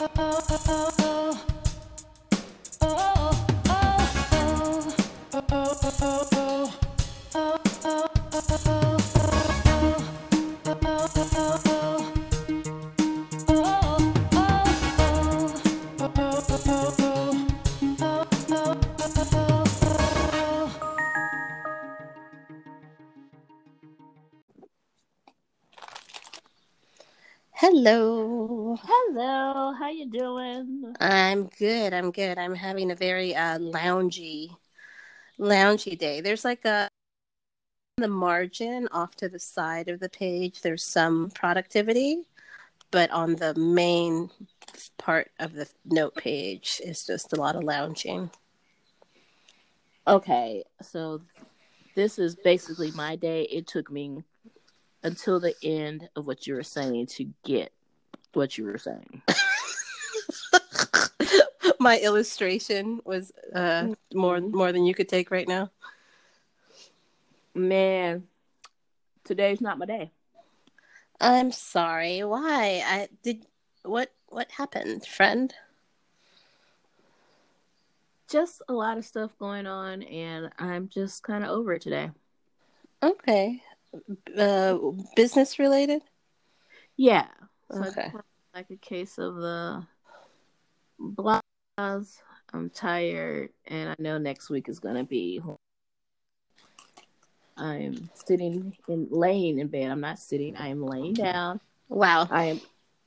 Hello. Good. I'm good. I'm having a very uh loungy loungy day. There's like a the margin off to the side of the page there's some productivity, but on the main part of the note page is just a lot of lounging. Okay, so this is basically my day. It took me until the end of what you were saying to get what you were saying. My illustration was uh more more than you could take right now. Man, today's not my day. I'm sorry. Why? I did what what happened, friend? Just a lot of stuff going on, and I'm just kind of over it today. Okay. Uh business related? Yeah. So Okay. like a case of the blahs. I'm tired, and I know next week is gonna be. I'm sitting in laying in bed. I'm not sitting. I am laying down. Wow. I am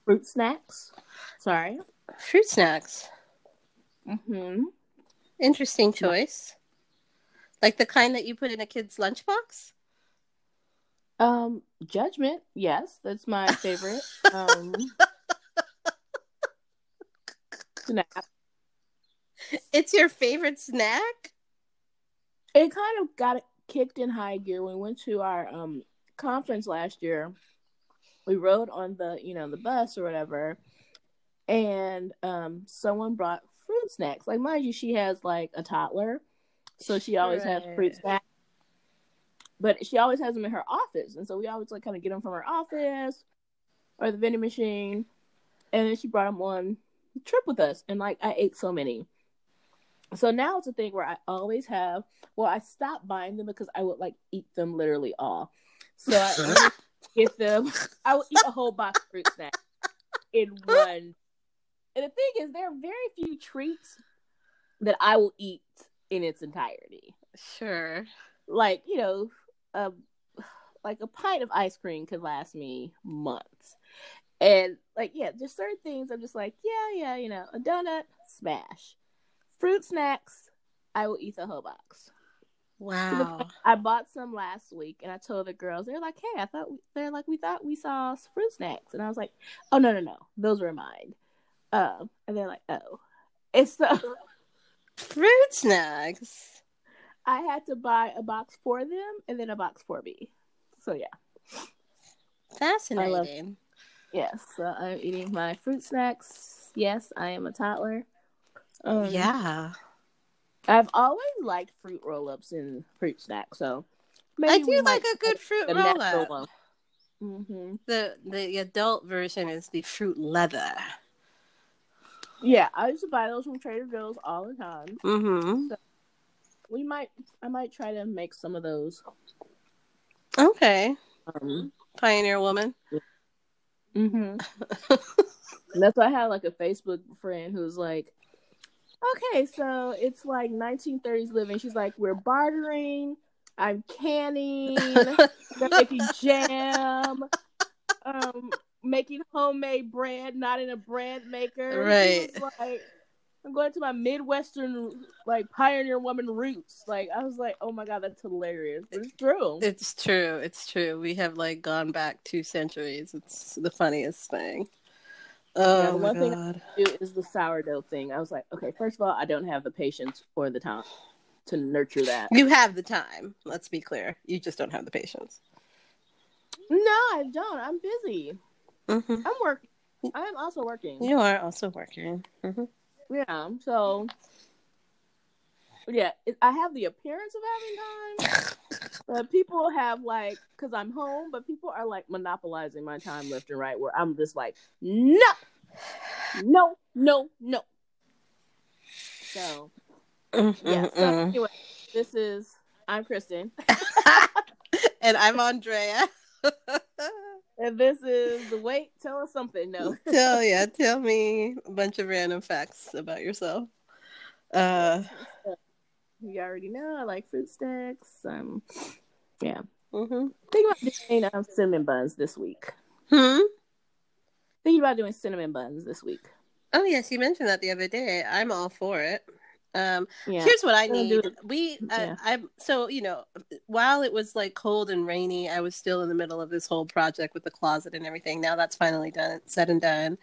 fruit snacks. Sorry. Fruit snacks. Mm-hmm. Interesting choice. Like the kind that you put in a kid's lunchbox? Um, judgment. Yes, that's my favorite. um, snack. It's your favorite snack? It kind of got kicked in high gear when we went to our um conference last year. We rode on the you know the bus or whatever, and um someone brought fruit snacks. Like mind you, she has like a toddler, so she always has fruit snacks. But she always has them in her office, and so we always like kind of get them from her office or the vending machine. And then she brought them on the trip with us, and like I ate so many. So now it's a thing where I always have. Well, I stopped buying them because I would like eat them literally all. So I get them. I would eat a whole box of fruit snacks in one. And the thing is, there are very few treats that I will eat in its entirety. Sure. Like you know, a like a pint of ice cream could last me months. And like yeah, just certain things I'm just like yeah yeah you know a donut smash, fruit snacks I will eat the whole box. Wow. I bought some last week, and I told the girls they're like, "Hey, I thought they're like we thought we saw fruit snacks," and I was like, "Oh no, no, no, those were mine." Um, and they're like, "Oh," It's the Fruit snacks. I had to buy a box for them and then a box for me. So yeah, Fascinating. yes, so I'm eating my fruit snacks. Yes, I am a toddler. Um, yeah. I've always liked fruit roll-ups and fruit snacks, so I do like a good fruit roll up. Mm-hmm. The the adult version is the fruit leather. Yeah, I used to buy those from Trader Joe's all the time. Mm-hmm. We might, I might try to make some of those. Okay. Um, Pioneer woman. mm-hmm. That's why I had like a Facebook friend who's like, okay, so it's like 1930s living. She's like, we're bartering. I'm canning. Making jam. Um, making homemade bread, not in a bread maker. Right. like, I'm going to my Midwestern like pioneer woman roots. Like I was like, oh my god, that's hilarious. But it's true. It's true. It's true. We have like gone back two centuries. It's the funniest thing. Oh Yeah, the one thing- god. do is the sourdough thing. I was like, okay, first of all, I don't have the patience or the time to nurture that. You have the time. Let's be clear. You just don't have the patience. No, I don't. I'm busy. hmm I'm working. I'm also working. You are also working. hmm Yeah. So, yeah, I have the appearance of having time, but people have like, because I'm home, but people are like monopolizing my time left and right. Where I'm just like, no, No, no, no. So yeah. So anyway, this is I'm Kristen. and I'm Andrea. and this is the wait, tell us something. No. tell yeah, tell me a bunch of random facts about yourself. Uh you already know I like fruit sticks. Um yeah. Mm-hmm. Think about doing um, cinnamon buns this week. Hmm. Thinking about doing cinnamon buns this week. Oh yes, you mentioned that the other day. I'm all for it. Um, yeah. here's what I need. We, uh, yeah. I'm so you know, while it was like cold and rainy, I was still in the middle of this whole project with the closet and everything. Now that's finally done, said and done,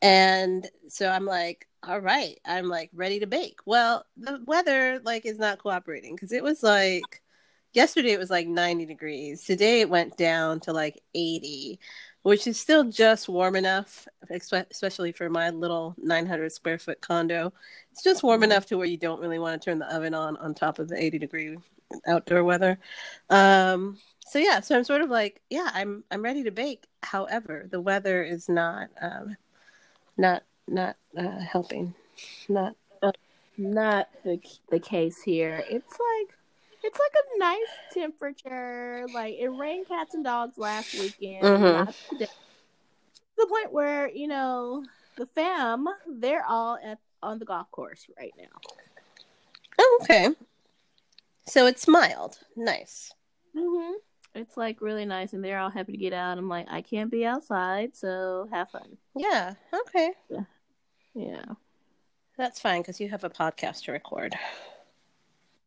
and so I'm like, all right, I'm like ready to bake. Well, the weather like is not cooperating because it was like yesterday it was like 90 degrees. Today it went down to like 80 which is still just warm enough, especially for my little 900 square foot condo. It's just warm mm-hmm. enough to where you don't really want to turn the oven on on top of the 80 degree outdoor weather. Um, so yeah, so I'm sort of like, yeah, I'm I'm ready to bake. However, the weather is not um, not not uh, helping. Not uh, not the the case here. It's like it's like a nice temperature. Like it rained cats and dogs last weekend. Mm-hmm. To the point where you know the fam, they're all at on the golf course right now. Oh, okay. So it's mild, nice. Mhm. It's like really nice, and they're all happy to get out. I'm like, I can't be outside, so have fun. Yeah. Okay. Yeah. Yeah. That's fine because you have a podcast to record.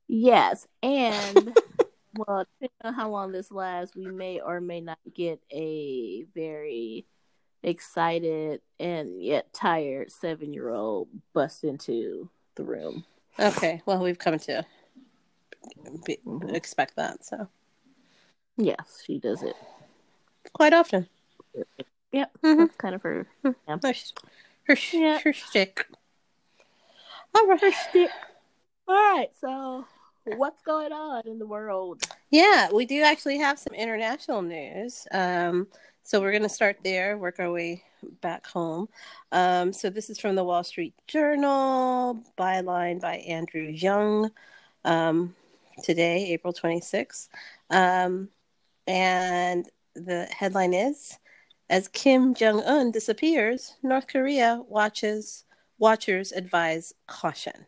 Yes, and well, depending on how long this lasts, we may or may not get a very excited and yet tired seven year old bust into the room. Okay, well, we've come to be, mm-hmm. expect that. So, yes, she does it quite often. Yep, mm-hmm. that's kind of her. Yeah. Her, her, yeah. her stick. All right, her stick. All right, so what's going on in the world? Yeah, we do actually have some international news. Um, so we're going to start there, work our way back home. Um, so this is from the Wall Street Journal, byline by Andrew Young, um, today, April 26th. Um, and the headline is As Kim Jong un disappears, North Korea watches watchers advise caution.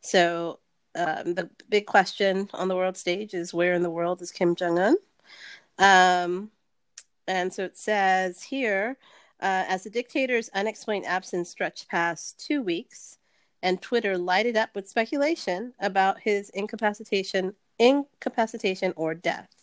So um, the big question on the world stage is where in the world is Kim Jong Un? Um, and so it says here, uh, as the dictator's unexplained absence stretched past two weeks, and Twitter lighted up with speculation about his incapacitation, incapacitation or death.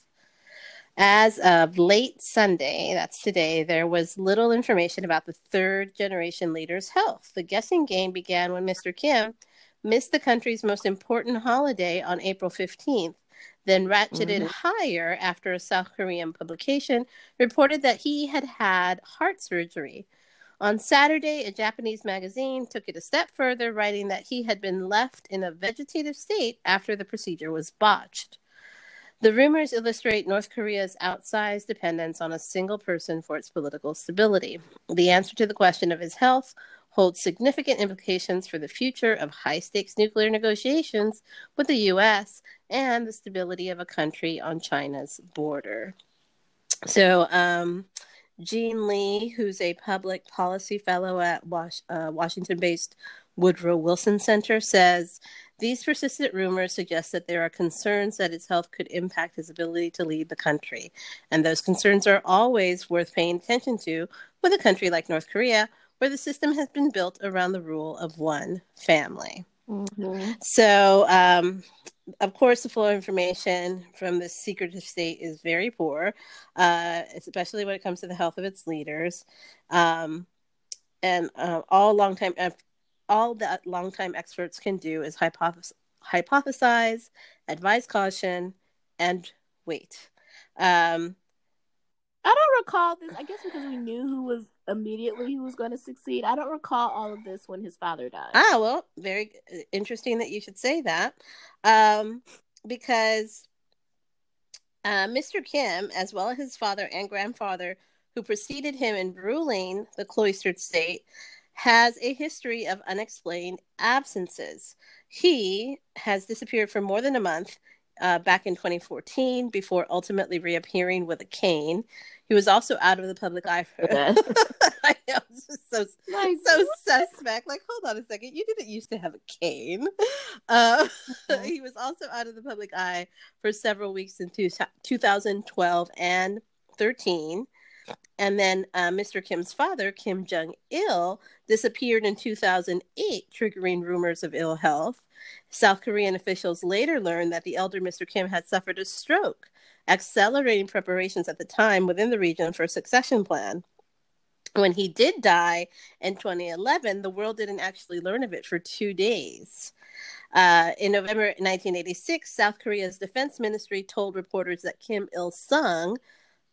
As of late Sunday, that's today, there was little information about the third generation leader's health. The guessing game began when Mr. Kim missed the country's most important holiday on April 15th, then ratcheted mm-hmm. higher after a South Korean publication reported that he had had heart surgery. On Saturday, a Japanese magazine took it a step further, writing that he had been left in a vegetative state after the procedure was botched. The rumors illustrate North Korea's outsized dependence on a single person for its political stability. The answer to the question of his health holds significant implications for the future of high stakes nuclear negotiations with the U.S. and the stability of a country on China's border. So, um, Jean Lee, who's a public policy fellow at Was- uh, Washington based Woodrow Wilson Center, says these persistent rumors suggest that there are concerns that his health could impact his ability to lead the country. And those concerns are always worth paying attention to with a country like North Korea, where the system has been built around the rule of one family. Mm-hmm. So, um, of course, the flow of information from the secretive state is very poor, uh, especially when it comes to the health of its leaders. Um, and uh, all longtime, uh, all that longtime experts can do is hypothesize, hypothesize advise caution, and wait. Um, I don't recall this. I guess because we knew who was immediately who was going to succeed. I don't recall all of this when his father died. Ah, well, very interesting that you should say that, um, because uh, Mr. Kim, as well as his father and grandfather, who preceded him in ruling the cloistered state, has a history of unexplained absences. He has disappeared for more than a month uh, back in 2014 before ultimately reappearing with a cane. He was also out of the public eye for I know, so like, so suspect. Like, hold on a second, you didn't used to have a cane. Uh, mm-hmm. he was also out of the public eye for several weeks in two, 2012 and 13. And then uh, Mr. Kim's father, Kim Jong il, disappeared in 2008, triggering rumors of ill health. South Korean officials later learned that the elder Mr. Kim had suffered a stroke, accelerating preparations at the time within the region for a succession plan. When he did die in 2011, the world didn't actually learn of it for two days. Uh, in November 1986, South Korea's defense ministry told reporters that Kim Il sung,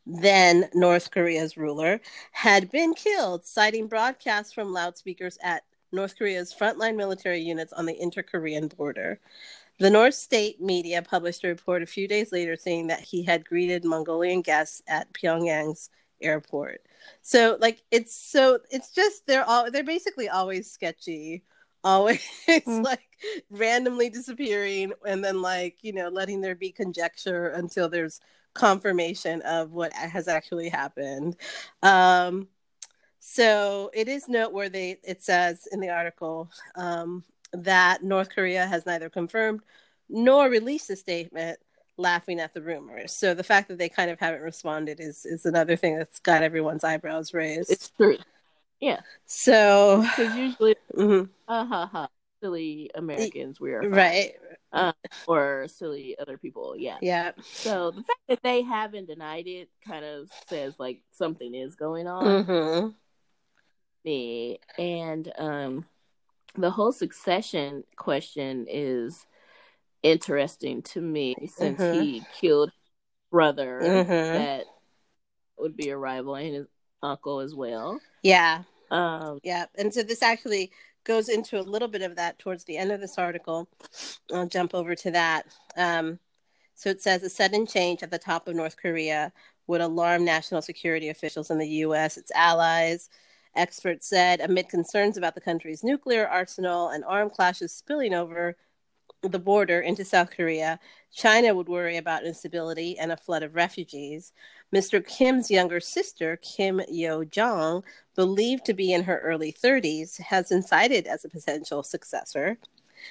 then North Korea's ruler, had been killed, citing broadcasts from loudspeakers at North Korea's frontline military units on the inter Korean border. The North State media published a report a few days later saying that he had greeted Mongolian guests at Pyongyang's airport. So like it's so it's just they're all they're basically always sketchy, always mm. like randomly disappearing and then like, you know, letting there be conjecture until there's confirmation of what has actually happened. Um so it is noteworthy, it says in the article, um, that North Korea has neither confirmed nor released a statement laughing at the rumors. So the fact that they kind of haven't responded is is another thing that's got everyone's eyebrows raised. It's true. Yeah. So because usually, mm-hmm. uh ha, silly Americans, we are right, uh, or silly other people. Yeah. Yeah. So the fact that they haven't denied it kind of says like something is going on. Mm-hmm me and um the whole succession question is interesting to me since mm-hmm. he killed brother mm-hmm. that would be a rival and his uncle as well yeah um yeah and so this actually goes into a little bit of that towards the end of this article. I'll jump over to that. Um so it says a sudden change at the top of north korea would alarm national security officials in the us its allies. Experts said amid concerns about the country's nuclear arsenal and armed clashes spilling over the border into South Korea, China would worry about instability and a flood of refugees. Mr. Kim's younger sister, Kim Yo Jong, believed to be in her early 30s, has been cited as a potential successor.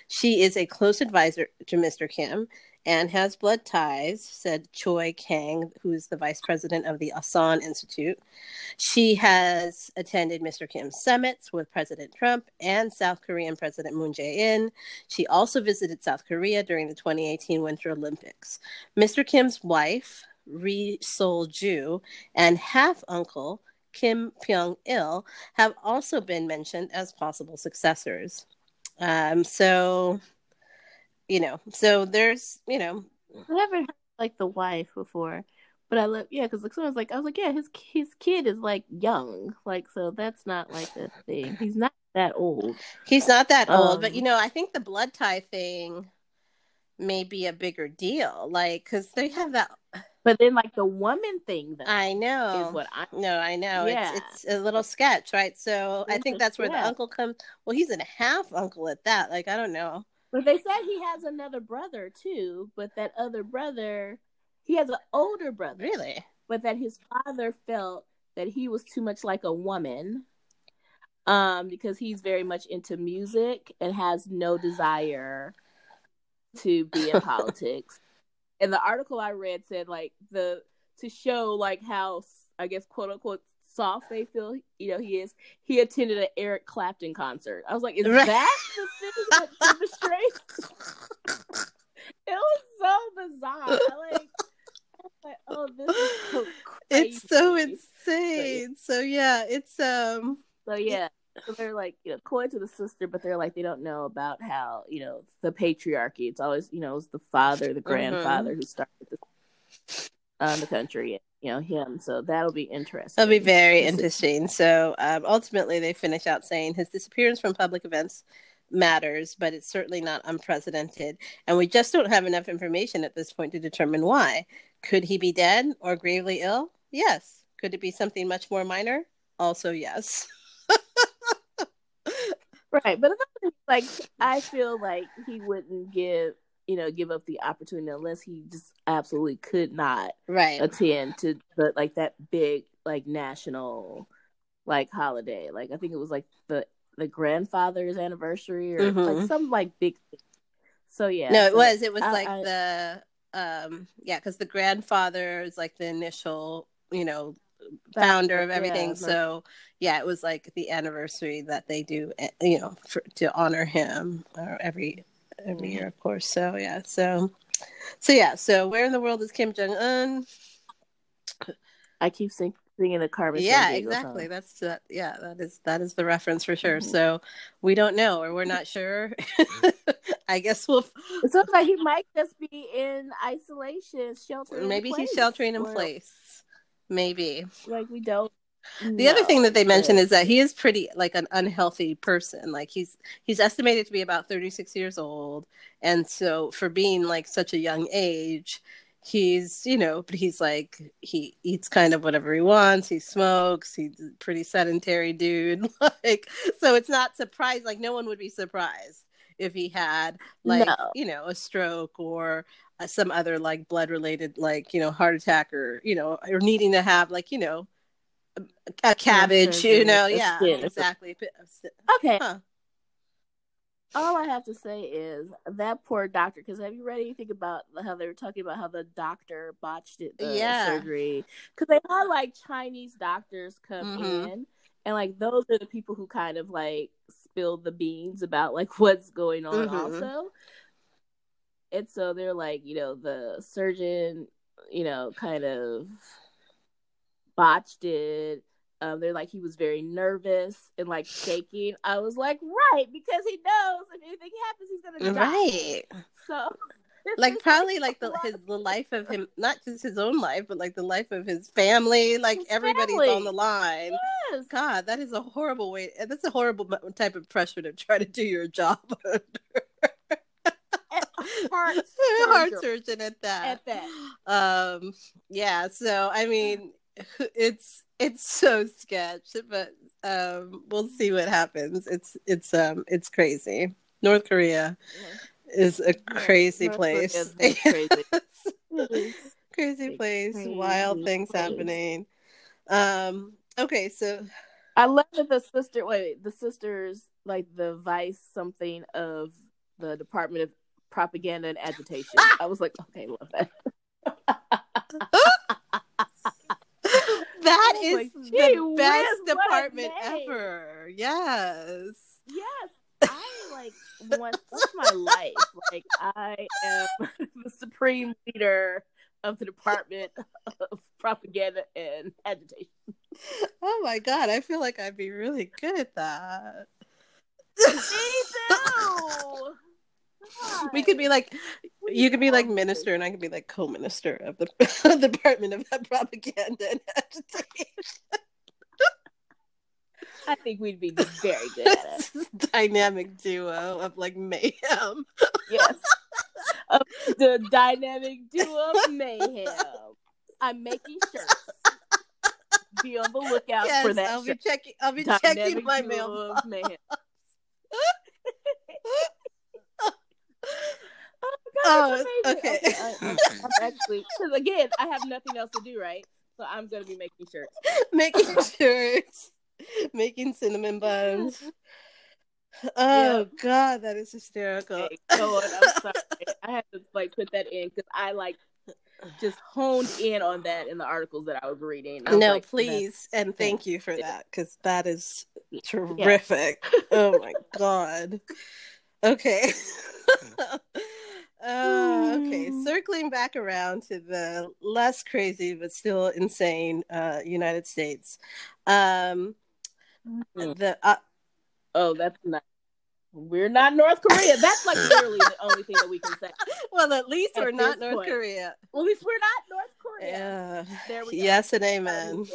She is a close advisor to Mr. Kim and has blood ties, said Choi Kang, who is the vice president of the Asan Institute. She has attended Mr. Kim's summits with President Trump and South Korean President Moon Jae in. She also visited South Korea during the 2018 Winter Olympics. Mr. Kim's wife, Ri Sol Ju, and half uncle, Kim Pyong il, have also been mentioned as possible successors. Um, so you know, so there's, you know, I haven't heard like the wife before, but I love, yeah, because like someone's like, I was like, yeah, his his kid is like young, like so that's not like a thing. He's not that old. He's not that um, old, but um, you know, I think the blood tie thing may be a bigger deal, like because they have that. But then, like the woman thing, though, I know is what I no, I know. Yeah. It's, it's a little sketch, right? So it's I think that's where the uncle comes. Well, he's a half uncle at that. Like I don't know. But they said he has another brother too, but that other brother, he has an older brother. Really? But that his father felt that he was too much like a woman um because he's very much into music and has no desire to be in politics. And the article I read said like the to show like how I guess quote unquote soft they feel you know he is he attended an eric clapton concert i was like is right. that the thing that demonstrates it was so bizarre like like, oh, this is so It's so insane. So yeah, it's um. So yeah, so they're like you know coy to the sister, but they're like they don't know about how you know the patriarchy. It's always you know it's the father, the grandfather mm-hmm. who started this, um, the country, you know him. So that'll be interesting. That'll be very interesting. So um, ultimately, they finish out saying his disappearance from public events matters, but it's certainly not unprecedented, and we just don't have enough information at this point to determine why. Could he be dead or gravely ill? Yes. Could it be something much more minor? Also, yes. right, but like I feel like he wouldn't give you know give up the opportunity unless he just absolutely could not right attend to the like that big like national like holiday. Like I think it was like the the grandfather's anniversary or mm-hmm. like some like big. Thing. So yeah, no, so it was. It was I, like I, the um yeah, because the grandfather is like the initial you know founder of everything. Yeah, so yeah, it was like the anniversary that they do, eh, you know, for, to honor him uh, every every year, of course. So yeah, so so yeah, so where in the world is Kim Jong Un? I keep saying singing a Carmen. Yeah, exactly. Song. That's that. Yeah, that is that is the reference for sure. Mm-hmm. So we don't know, or we're not sure. I guess we'll. It sounds like he might just be in isolation, sheltering. Maybe he's sheltering in place. Maybe. Like we don't. The other thing that they mentioned is that he is pretty like an unhealthy person. Like he's he's estimated to be about 36 years old, and so for being like such a young age, he's you know but he's like he eats kind of whatever he wants he smokes he's a pretty sedentary dude like so it's not surprised like no one would be surprised if he had like no. you know a stroke or uh, some other like blood related like you know heart attack or you know or needing to have like you know a, a cabbage you know yeah exactly okay huh all I have to say is that poor doctor. Because have you read anything about how they were talking about how the doctor botched it, the yeah. surgery? Because they had like Chinese doctors come mm-hmm. in, and like those are the people who kind of like spill the beans about like what's going on, mm-hmm. also. And so they're like, you know, the surgeon, you know, kind of botched it um, they're like he was very nervous and like shaking. I was like, right, because he knows if anything happens, he's gonna die. Right. So like probably like the his the life of him not just his own life but like the life of his family like his everybody's family. on the line yes. god that is a horrible way that's a horrible type of pressure to try to do your job under heart, heart surgeon at that at that um yeah so i mean it's it's so sketch, but um, we'll see what happens. It's it's um it's crazy. North Korea yeah. Is a crazy North place. crazy. crazy place. Crazy Wild things place. happening. Um. Okay, so I love that the sister. Wait, the sisters like the vice something of the Department of Propaganda and Agitation. I was like, okay, love that. that is like, the best department ever. Yes. Yes. I like want that's my life. Like I am the supreme leader of the Department of Propaganda and Agitation. Oh my god, I feel like I'd be really good at that. Me too. We could be like, you could be like minister, and I could be like co-minister of the Department of Propaganda and Agitation. I think we'd be very good at it. Dynamic duo of like mayhem. yes. Of the dynamic duo of mayhem. I'm making shirts. Be on the lookout yes, for that. I'll shirt. be checking. I'll be dynamic checking my mail. Mayhem. oh, oh okay. okay. I, am actually, because again, I have nothing else to do, right? So I'm gonna be making shirts. making shirts, making cinnamon buns. Oh. God, that is hysterical. Okay, go on. I'm sorry. I had to like put that in because I like just honed in on that in the articles that I was reading. Was no, like, please, and thank you for that because that is terrific. Yeah. oh my God. Okay. Uh, okay, hmm. circling back around to the less crazy but still insane uh, United States. Um. The uh, oh, that's not. We're not North Korea. That's like literally the only thing that we can say. Well, at least at we're not North point. Korea. Well, at least we're not North Korea. Yeah. There we go. Yes and amen.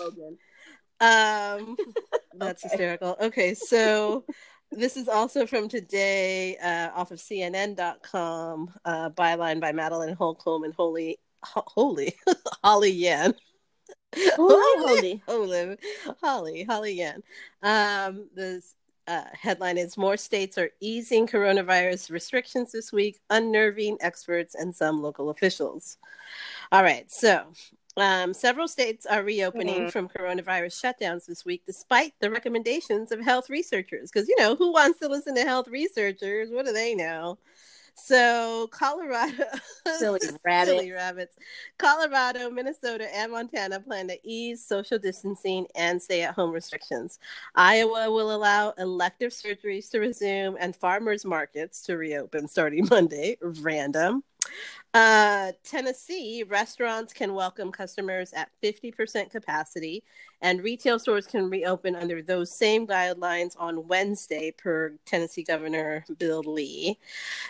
Um, that's okay. hysterical. Okay, so this is also from today, uh, off of CNN.com, uh, byline by Madeline Holcombe and Holy, Holy, Holly Yan. Holy, Holy, Holy, Holly, Holly Yan. Um, this uh, headline is More states are easing coronavirus restrictions this week, unnerving experts and some local officials. All right, so um, several states are reopening mm-hmm. from coronavirus shutdowns this week, despite the recommendations of health researchers. Because, you know, who wants to listen to health researchers? What do they know? So Colorado, silly, rabbit. silly rabbits, Colorado, Minnesota, and Montana plan to ease social distancing and stay-at-home restrictions. Iowa will allow elective surgeries to resume and farmers markets to reopen starting Monday. Random. Uh, Tennessee restaurants can welcome customers at 50% capacity, and retail stores can reopen under those same guidelines on Wednesday, per Tennessee Governor Bill Lee.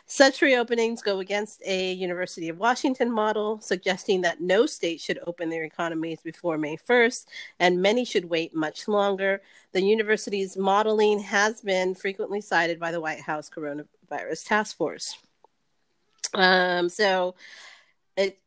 Such reopenings go against a University of Washington model, suggesting that no state should open their economies before May 1st, and many should wait much longer. The university's modeling has been frequently cited by the White House Coronavirus Task Force. Um, so it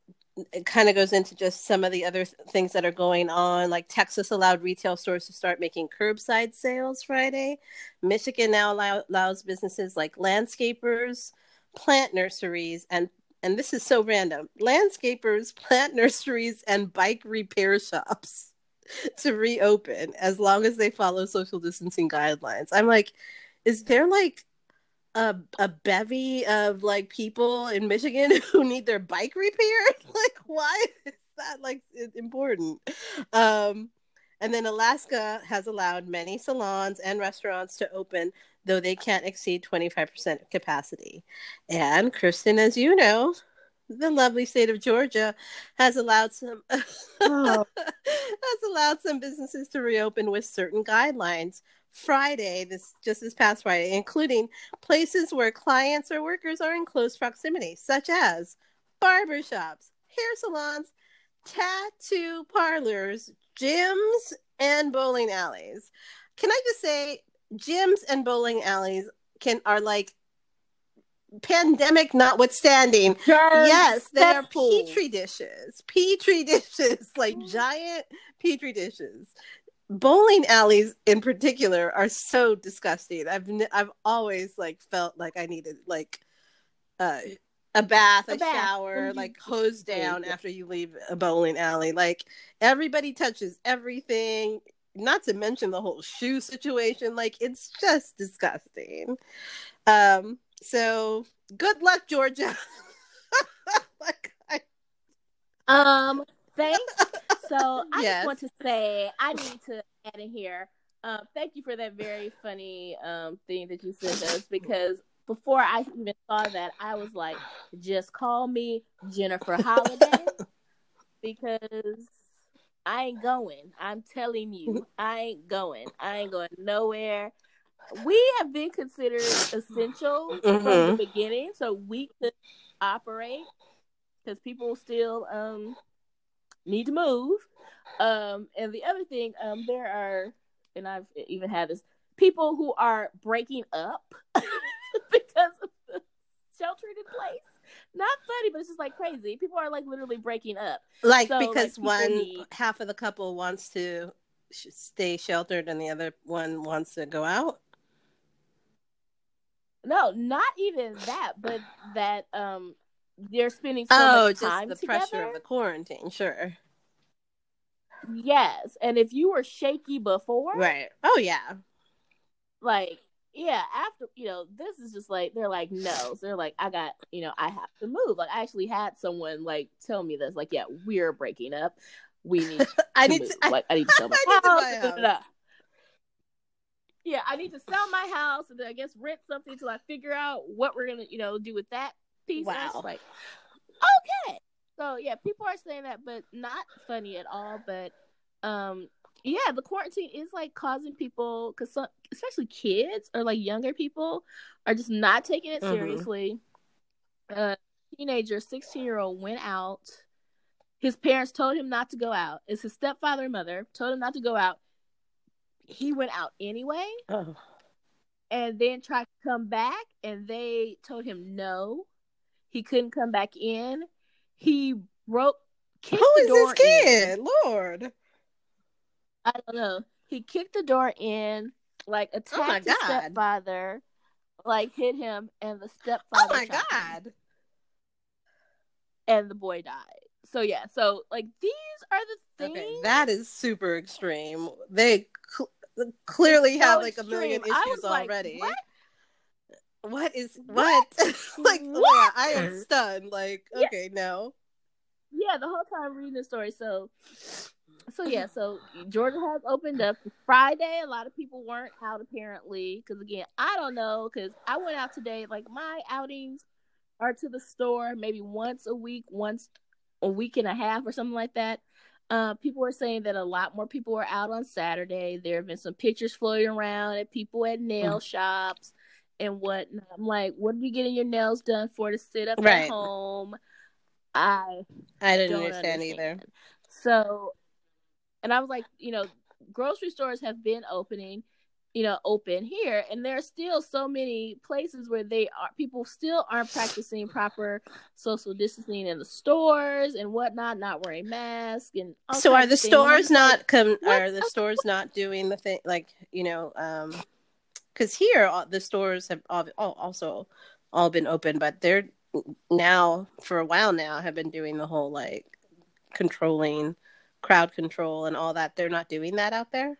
it kind of goes into just some of the other things that are going on. Like Texas allowed retail stores to start making curbside sales Friday. Michigan now allow- allows businesses like landscapers, plant nurseries, and and this is so random: landscapers, plant nurseries, and bike repair shops to reopen as long as they follow social distancing guidelines. I'm like, is there like a a bevy of like people in Michigan who need their bike repaired. like, why is that like important? Um, and then Alaska has allowed many salons and restaurants to open, though they can't exceed twenty five percent capacity. And Kristen, as you know, the lovely state of Georgia has allowed some oh. has allowed some businesses to reopen with certain guidelines Friday, this just this past Friday, including places where clients or workers are in close proximity, such as barbershops, hair salons, tattoo parlors, gyms, and bowling alleys. Can I just say, gyms and bowling alleys can are like pandemic notwithstanding. yes, they are petri dishes, petri dishes, like giant petri dishes bowling alleys in particular are so disgusting. I've I've always like felt like I needed like uh, a bath, a, a bath. shower, like hose down after you leave a bowling alley. Like everybody touches everything. Not to mention the whole shoe situation. Like it's just disgusting. Um. So good luck, Georgia. like I... Um. Thanks so I yes. just want to say I need to add in here. Uh, thank you for that very funny um, thing that you sent us because before I even saw that, I was like, just call me Jennifer Holliday because I ain't going. I'm telling you, I ain't going. I ain't going nowhere. We have been considered essential mm-hmm. from the mm-hmm. beginning, so we could operate because people still um need to move. Um, and the other thing, um, there are, and I've even had this people who are breaking up because of the sheltering in place. Not funny, but it's just like crazy. People are like literally breaking up, like so, because like, one need... half of the couple wants to stay sheltered and the other one wants to go out. No, not even that, but that um they're spending so oh, much time just the together. pressure of the quarantine, sure. Yes, and if you were shaky before, right? Oh yeah, like yeah. After you know, this is just like they're like no. So they're like, I got you know, I have to move. Like I actually had someone like tell me this. Like yeah, we're breaking up. We need. I need. To, like I need to sell my house. house. Yeah, I need to sell my house and then I guess rent something until I figure out what we're gonna, you know, do with that Wow. Like, okay. So yeah, people are saying that, but not funny at all. But um, yeah, the quarantine is like causing people, because especially kids or like younger people, are just not taking it mm-hmm. seriously. A teenager, sixteen year old, went out. His parents told him not to go out. It's his stepfather and mother told him not to go out. He went out anyway. Oh. And then tried to come back, and they told him no. He couldn't come back in he broke. Who is this kid? In. Lord. I don't know. He kicked the door in like Oh attacked my his God. stepfather, like hit him, and the oh stepfather. Oh my shot him, god. and the boy died. So yeah, so like these are the things. Okay, that is super extreme. They cl- clearly so have like a million extreme. Issues was like, already. What? Is What? what? like, What? God, I am stunned. Like, Yeah. okay, no. yeah, the whole time reading the story. So, so yeah, so Georgia has opened up Friday. A lot of people weren't out apparently because again, I don't know because I went out today. Like my outings are to the store maybe once a week, once a week and a half or something like that. Uh, people are saying that a lot more people were out on Saturday. There have been some pictures floating around at people at nail shops and whatnot. I'm like, what are you getting your nails done for to sit up Right. at home? I I didn't don't understand, understand. either. So, and I was like, you know, grocery stores have been opening, you know, open here, and there are still so many places where they are people still aren't practicing proper social distancing in the stores and whatnot, not wearing masks and. So are the of things. I'm stores not com- are the stores not doing the thing like, you know, um cuz here all, the stores have also all been open, but they're now for a while now have been doing the whole like controlling crowd control and all that. They're not doing that out there?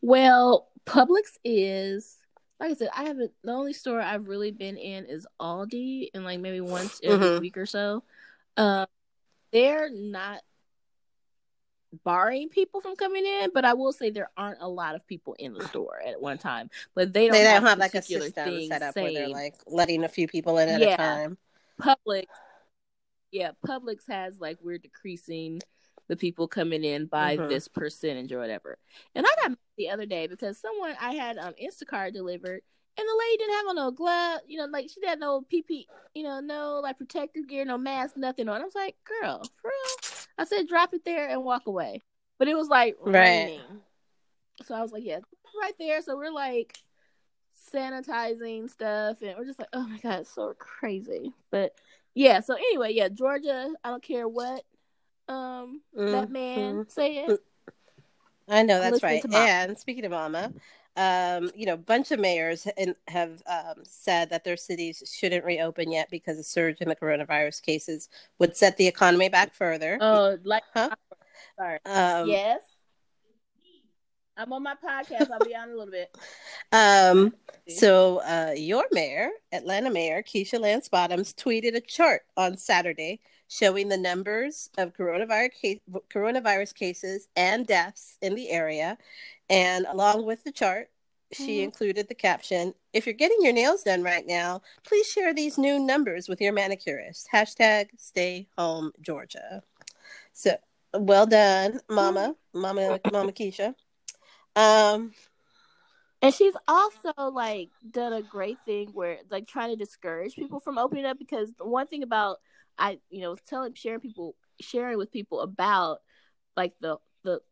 Well, Publix is like I said, I haven't. The only store I've really been in is Aldi, and like maybe once every Mhm. week or so. Um, they're not barring people from coming in, but I will say there aren't a lot of people in the store at one time. But they don't, They have, don't have like a system set up where they're like letting a few people in at Yeah. a time. Publix. Yeah, Publix has like we're decreasing the people coming in by Mhm. this percentage or whatever. And I got mad the other day because someone I had um Instacart delivered and the lady didn't have on no glove, you know, like she had no PP, you know, no like protective gear, no mask, nothing on. I was like, girl, for real? I said, drop it there and walk away. But it was like Right. raining. So I was like, yeah, right there. So we're like sanitizing stuff and we're just like, oh my God, it's so crazy. But yeah, so anyway, yeah, Georgia, I don't care what um that man Mhm. said. I know that's right. And speaking of Mama, um, you know, a bunch of mayors have um, said that their cities shouldn't reopen yet because a surge in the coronavirus cases would set the economy back further. Oh, like Huh? sorry. Um, yes. I'm on my podcast. I'll be on in a little bit. Um, so uh, your mayor, Atlanta Mayor Keisha Lance Bottoms, tweeted a chart on Saturday showing the numbers of coronavirus case, coronavirus cases and deaths in the area, and along with the chart, she Mhm. included the caption: "If you're getting your nails done right now, please share these new numbers with your manicurist." Hashtag Stay Home Georgia. So well done, Mama, Mama, Mama Keisha. Um, And she's also like done a great thing where like trying to discourage people from opening up because the one thing about I you know telling sharing people sharing with people about like the the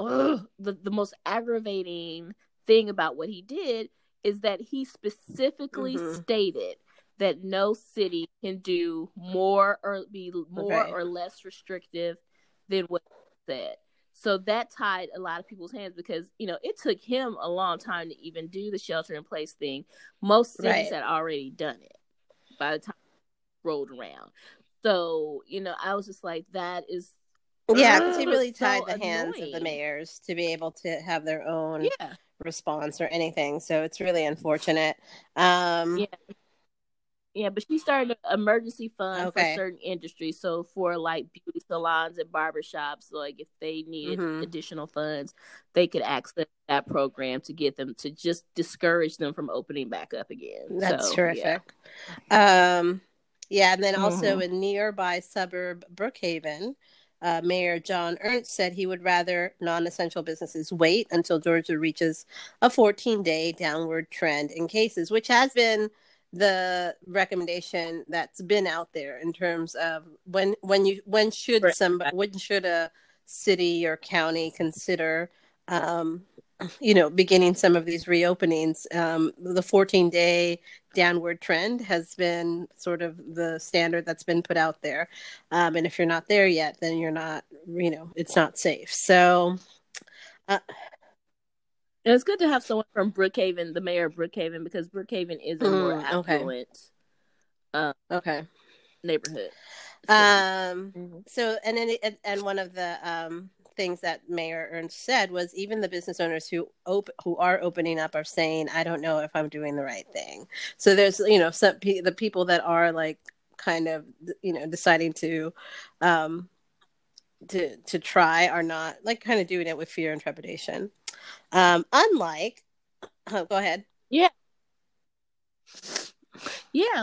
ugh, the the most aggravating thing about what he did is that he specifically Mhm. stated that no city can do more or be more Right. or less restrictive than what he said. So that tied a lot of people's hands because, you know, it took him a long time to even do the shelter in place thing. Most cities Right. had already done it by the time it rolled around. So, you know, I was just like, that is Yeah, because he really so tied the hands of the mayors to be able to have their own yeah. response or anything. So it's really unfortunate. Um, Yeah. Yeah, but she started an emergency fund Okay. for certain industries. So for like beauty salons and barbershops, like if they needed Mhm. additional funds, they could access that program to get them to just discourage them from opening back up again. that's So, terrific. Um, yeah, and then also Mhm. in nearby suburb Brookhaven, uh, Mayor John Ernst said he would rather non-essential businesses wait until Georgia reaches a 14-day downward trend in cases, which has been the recommendation that's been out there in terms of when when you when should Right. some when should a city or county consider um, you know beginning some of these reopenings um, the 14 day downward trend has been sort of the standard that's been put out there um, and if you're not there yet then you're not you know it's not safe so uh, And it's good to have someone from Brookhaven, the mayor of Brookhaven, because Brookhaven is a more Mm, okay. affluent uh, Okay. neighborhood. Um. Mhm. So, and then, and, and one of the um things that Mayor Ernst said was even the business owners who op- who are opening up are saying, "I don't know if I'm doing the right thing." So there's you know some pe- the people that are like kind of you know deciding to um to to try are not like kind of doing it with fear and trepidation. Um, unlike, oh, go ahead. Yeah,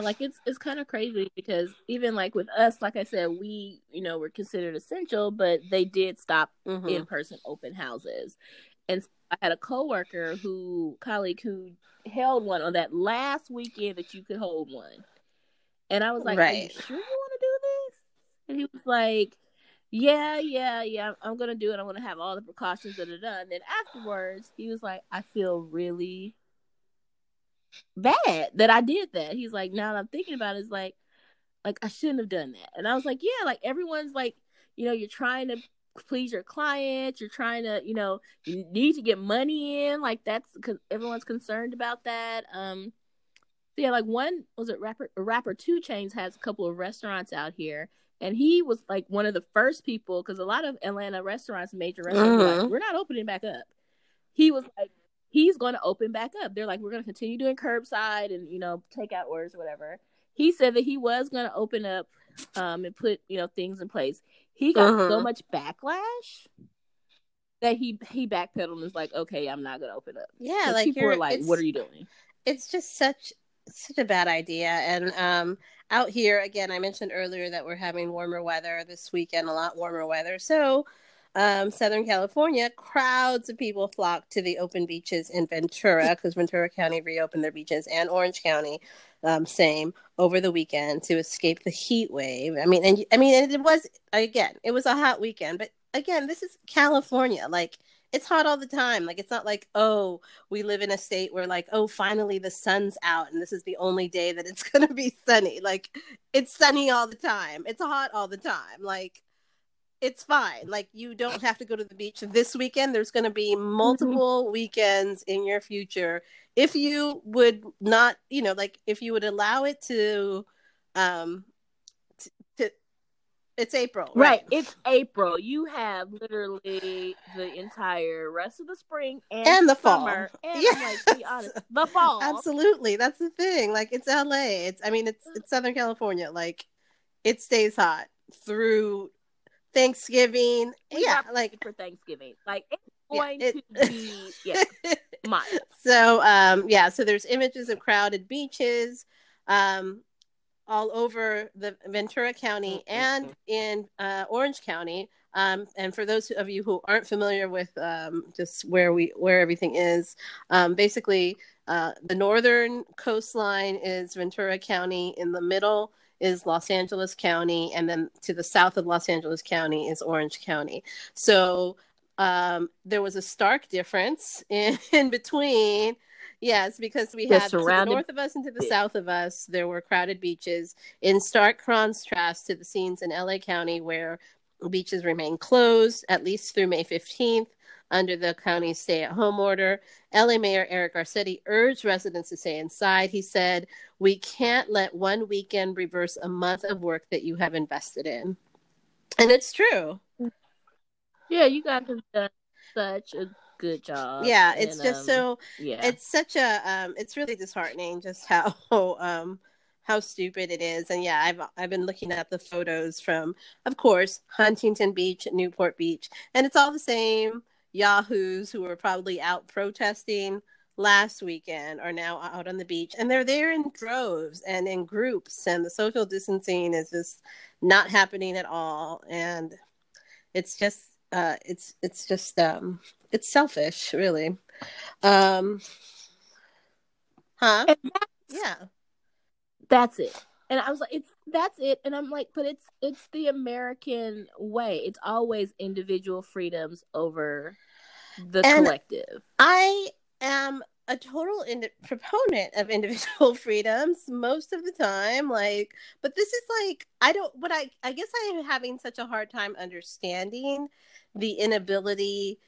like it's it's kind of crazy because even like with us, like I said, we you know we're considered essential, but they did stop Mhm. in person open houses. And so I had a coworker who colleague who held one on that last weekend that you could hold one. And I was like, Are you sure you want to do this? And he was like, Yeah, yeah, yeah, I'm gonna do it. I'm gonna have all the precautions that are done. Then afterwards, he was like, I feel really bad that I did that. He's like, now that I'm thinking about it, it's like like I shouldn't have done that. And I was like, yeah, like everyone's like, you know, you're trying to please your clients, you're trying to, you know, you need to get money in, like that's because everyone's concerned about that. Um, so yeah, like one was it rapper rapper 2 Chainz has a couple of restaurants out here, and he was like one of the first people because a lot of Atlanta restaurants, major restaurants, were like, Mhm. we're not opening back up. He was like, he's going to open back up. They're like, we're going to continue doing curbside and you know takeout orders, whatever. He said that he was going to open up um, and put you know things in place. He got so Mhm. much backlash that he he backpedaled and was like, okay, I'm not going to open up. Yeah, like people were like, what are you doing? it's just such such a bad idea and um out here again i mentioned earlier that we're having warmer weather this weekend a lot warmer weather so um southern california crowds of people flocked to the open beaches in ventura because ventura county reopened their beaches and orange county um same over the weekend to escape the heat wave. I mean and i mean and it was again it was a hot weekend but again this is california like it's hot all the time. Like it's not like oh we live in a state where like oh finally the sun's out and this is the only day that it's going to be sunny. Like it's sunny all the time. It's hot all the time. Like it's fine like you don't have to go to the beach this weekend there's going to be multiple weekends in your future if you would not you know like if you would allow it to um to it's april Right. It's April. You have literally the entire rest of the spring and, And the fall. summer. And Yeah. I'm like, be honest, the fall. Absolutely. That's the thing. Like it's LA. It's I mean it's it's Southern California. Like it stays hot through Thanksgiving. We yeah, like for Thanksgiving. Like it's Yeah, going it- to be yeah, mild. so um yeah, so there's images of crowded beaches um all over the Ventura County Mhm. and in uh, Orange County. Um, and for those of you who aren't familiar with um, just where we where everything is, um, basically uh, the northern coastline is Ventura County. In the middle is Los Angeles County, and then to the south of Los Angeles County is Orange County. So um, there was a stark difference in, in between. Yes, because we had to the north of us and to the south of us, there were crowded beaches in stark contrast to the scenes in LA County where beaches remain closed at least through May 15th under the county's stay at home order. LA Mayor Eric Garcetti urged residents to stay inside. He said, We can't let one weekend reverse a month of work that you have invested in. And it's true. Yeah, you guys have done such a good job. yeah, it's and, just um, so yeah. it's such a um it's really disheartening just how um how stupid it is and yeah i've i've been looking at the photos from of course huntington beach newport beach and it's all the same yahoos who were probably out protesting last weekend are now out on the beach and they're there in droves and in groups and the social distancing is just not happening at all and it's just uh it's it's just um it's selfish really. Um huh? That's, yeah. That's it. And I was like, it's that's it. And I'm like, but it's it's the American way. It's always individual freedoms over the And- collective. I am a total ind- proponent of individual freedoms most of the time like but this is like I don't what I I guess I am having such a hard time understanding the inability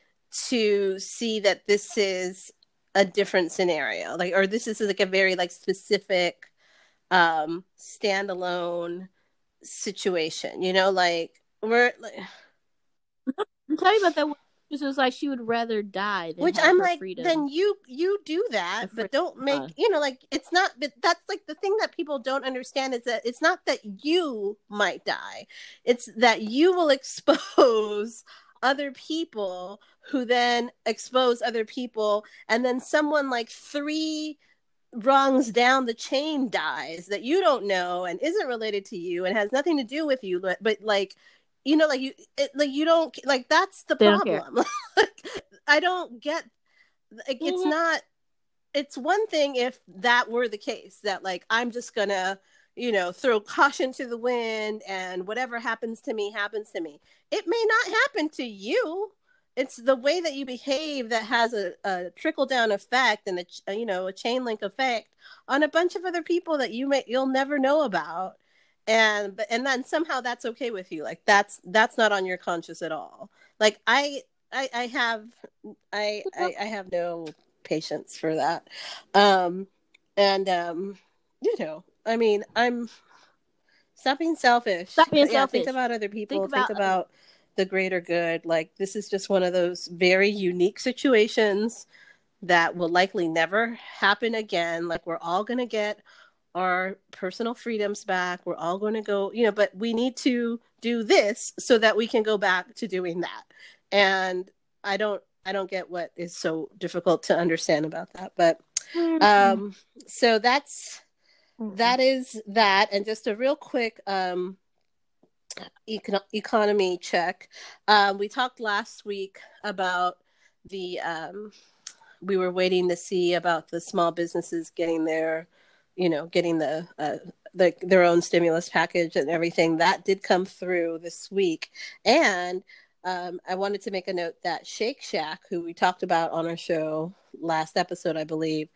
to see that this is a different scenario like or this is like a very like specific um standalone situation you know like we're like I'm telling you about that. one. This was like she would rather die than which i'm like freedom. then you you do that but don't make uh. you know like it's not but that's like the thing that people don't understand is that it's not that you might die it's that you will expose other people who then expose other people and then someone like three rungs down the chain dies that you don't know and isn't related to you and has nothing to do with you but, but like you know like you it, like you don't like that's the They problem. Like, i don't get like it's Mhm. not it's one thing if that were the case that like i'm just gonna you know throw caution to the wind and whatever happens to me happens to me. It may not happen to you it's the way that you behave that has a, a trickle down effect and a you know a chain link effect on a bunch of other people that you may you'll never know about. And but- and then somehow that's okay with you. Like that's that's not on your conscious at all. Like i i, I have I, I i have no patience for that. Um and um you know i mean i'm stop being selfish. Stop being yeah, think about other people. Think think about about, the greater good. Like this is just one of those very unique situations that will likely never happen again. Like we're all going to get our personal freedoms back. We're all going to go you know but we need to do this so that we can go back to doing that. And i don't i don't get what is so difficult to understand about that but Mm-hmm. um so that's Mhm. that is that. And just a real quick um econ- economy check. Um we talked last week about the um we were waiting to see about the small businesses getting their you know getting the uh the, their own stimulus package and everything. That did come through this week. And um, I wanted to make a note that Shake Shack, who we talked about on our show last episode, I believe,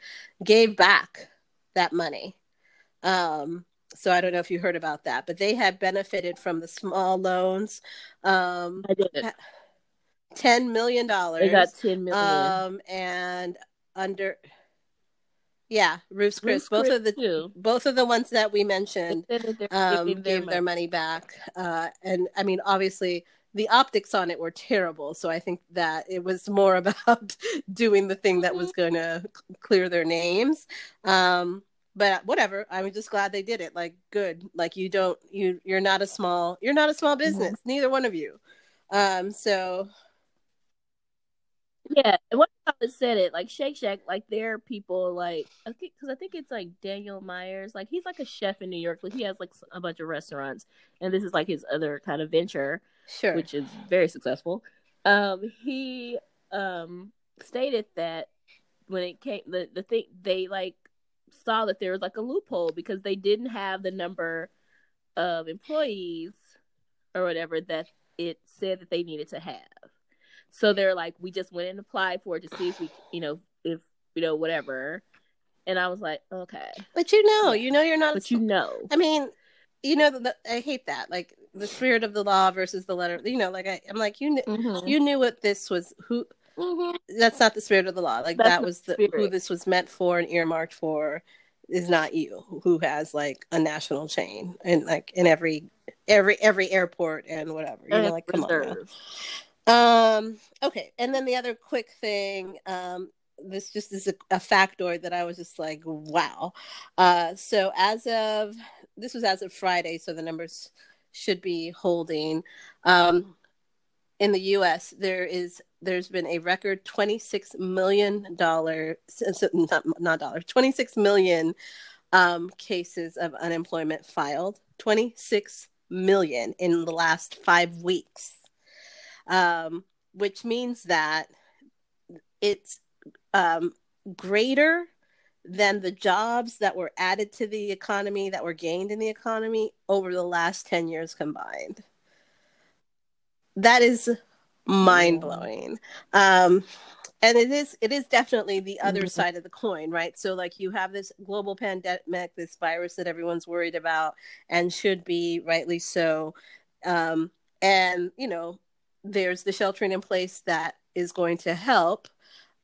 gave back that money. Um, so I don't know if you heard about that, but they had benefited from the small loans, um, I did. ten million dollars. They got ten million. um, and under, yeah, Ruth's Chris, Ruth's both Chris, of the too. both of the ones that we mentioned said that they're um, giving their gave their money. money back. Uh, and I mean, obviously, the optics on it were terrible. So I think that it was more about doing the thing that was going to clear their names. Um, but whatever. I'm just glad they did it. Like, good. Like, you don't you you're not a small you're not a small business. Neither one of you. Um, so Yeah, and what how it said it like Shake Shack, like there are people like I think because I think it's like Daniel Myers, like he's like a chef in New York, like he has like a bunch of restaurants, and this is like his other kind of venture, sure. which is very successful. Um, he um stated that when it came the the thing they like saw that there was like a loophole because they didn't have the number of employees or whatever that it said that they needed to have. So they're like, we just went and applied for it to see if we, you know, if you know whatever. And I was like, okay, but you know, you know you're not a but you know, I mean, you know, the, I hate that. Like the spirit of the law versus the letter. You know, like I, I'm like you. Kn- Mhm. You knew what this was. Who? Mhm. That's not the spirit of the law. Like That's that was the the, who this was meant for and earmarked for. Is not you who has like a national chain and like in every every every airport and whatever. You know, like come on. Reserve. Um, okay, and then the other quick thing, um, this just is a, a factoid that I was just like, wow. Uh, so as of this was as of Friday, so the numbers should be holding. Um, in the U.S., there is there's been a record twenty six million dollar not not twenty six million um, cases of unemployment filed. Twenty six million in the last five weeks um, which means that it's um, greater than the jobs that were added to the economy that were gained in the economy over the last 10 years combined. That is mind blowing. Um, and it is it is definitely the other Mhm. side of the coin right so like you have this global pandemic this virus that everyone's worried about and should be rightly so um and you know there's the sheltering in place that is going to help.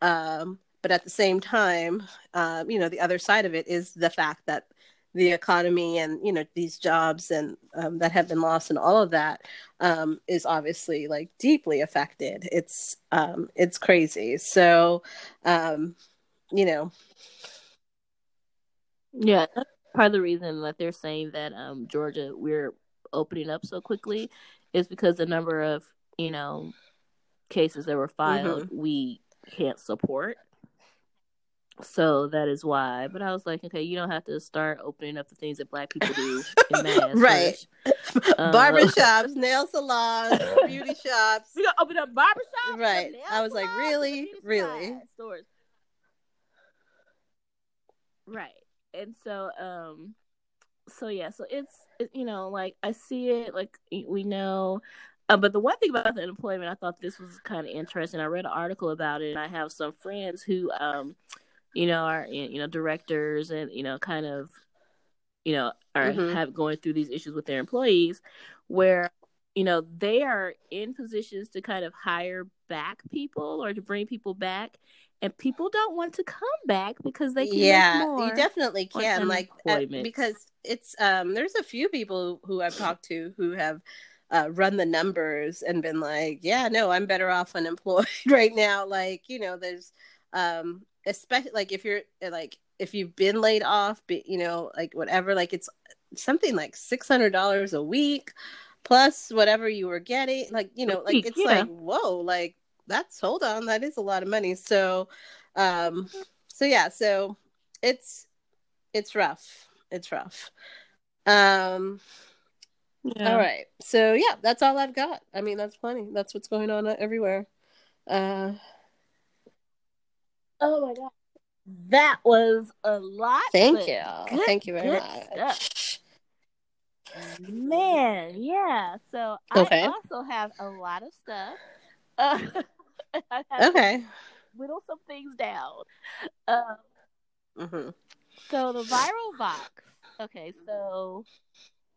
Um, but at the same time, uh, you know, the other side of it is the fact that the economy and you know these jobs and um, that have been lost and all of that um, is obviously like deeply affected. It's um, it's crazy. So, um, you know, yeah, that's part of the reason that they're saying that um, Georgia we're opening up so quickly is because the number of you know cases that were filed mm-hmm. we can't support so that is why. But I was like, okay, you don't have to start opening up the things that black people do in mass. right. Um, barbershops, nail salons, beauty shops. We gonna open up barbershops. Right. I was like, really? Really? Stores. Right. And so um so yeah, so it's it, you know, like I see it like we know uh, but the one thing about the unemployment, I thought this was kind of interesting. I read an article about it, and I have some friends who um, you know, are you know directors and you know kind of you know are mm-hmm. have going through these issues with their employees where you know they are in positions to kind of hire back people or to bring people back and people don't want to come back because they can yeah you definitely can like uh, because it's um there's a few people who i've talked to who have uh, run the numbers and been like yeah no i'm better off unemployed right now like you know there's um especially like if you're uh, like if you've been laid off, be, you know, like whatever, like it's something like six hundred dollars a week plus whatever you were getting. Like you know, like it's yeah. like whoa, like that's hold on, that is a lot of money. So, um, so yeah, so it's it's rough. It's rough. Um. Yeah. All right. So yeah, that's all I've got. I mean, that's plenty. That's what's going on everywhere. Uh Oh my god. That was a lot. Thank you. Good, Thank you very much. Stuff. Man, yeah. So okay. I also have a lot of stuff. Uh, okay. Whittle some things down. Um, mm-hmm. So the viral box. Okay, so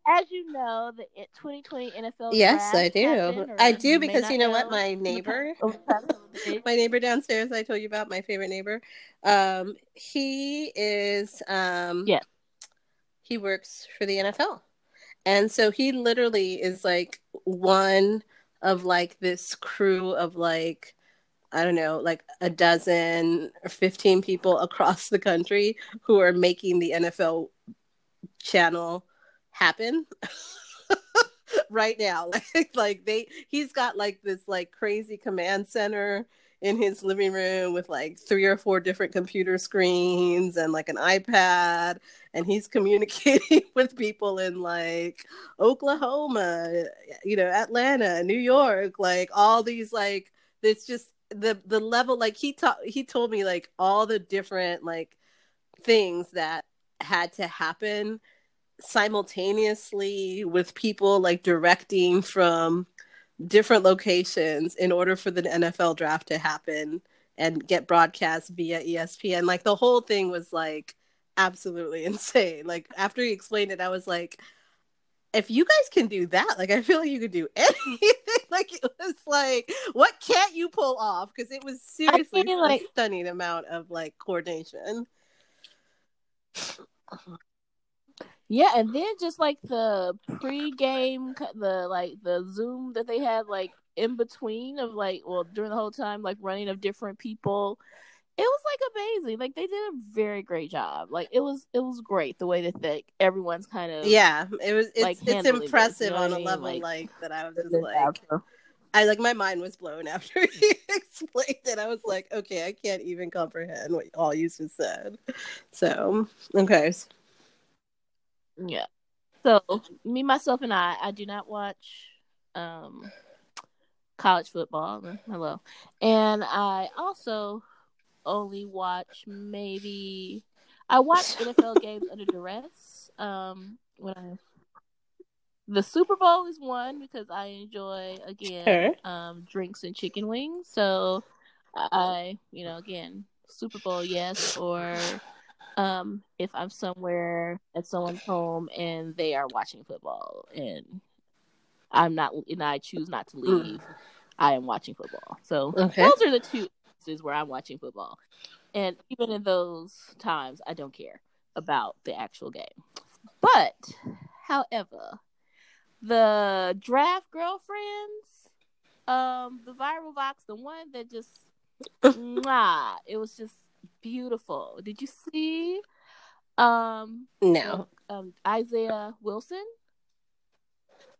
as you know, the 2020 NFL. Yes, I do. I do because you know, know what, my neighbor, my neighbor downstairs, I told you about my favorite neighbor. Um, he is, um, yeah, he works for the NFL, and so he literally is like one of like this crew of like. I don't know, like a dozen or 15 people across the country who are making the NFL channel happen right now. Like, like they he's got like this like crazy command center in his living room with like three or four different computer screens and like an iPad and he's communicating with people in like Oklahoma, you know, Atlanta, New York, like all these like it's just the the level like he taught he told me like all the different like things that had to happen simultaneously with people like directing from different locations in order for the NFL draft to happen and get broadcast via ESPN. Like the whole thing was like absolutely insane. Like after he explained it, I was like, if you guys can do that, like I feel like you could do anything. like it was like, what can't you pull off? Because it was seriously like a stunning amount of like coordination. Yeah, and then just like the pre-game, the like the Zoom that they had like in between of like well during the whole time like running of different people, it was like amazing. Like they did a very great job. Like it was it was great the way that they, everyone's kind of yeah. It was it's like, it's impressive this, you know on a mean? level like, like, that. I was just like. I like my mind was blown after he explained it. I was like, okay, I can't even comprehend what all you just said. So, okay. Yeah. So me, myself, and I, I do not watch um college football. Hello, and I also only watch maybe I watch NFL games under duress. Um, when I the Super Bowl is one because I enjoy again sure. um drinks and chicken wings. So I, you know, again Super Bowl yes or um, if I'm somewhere at someone's home and they are watching football and I'm not, and I choose not to leave. I am watching football. So Okay. those are the two instances where I'm watching football. And even in those times, I don't care about the actual game. But, however, the draft girlfriends, um, the viral box, the one that just, mwah, it was just beautiful. Did you see, um, No. um, Isaiah Wilson.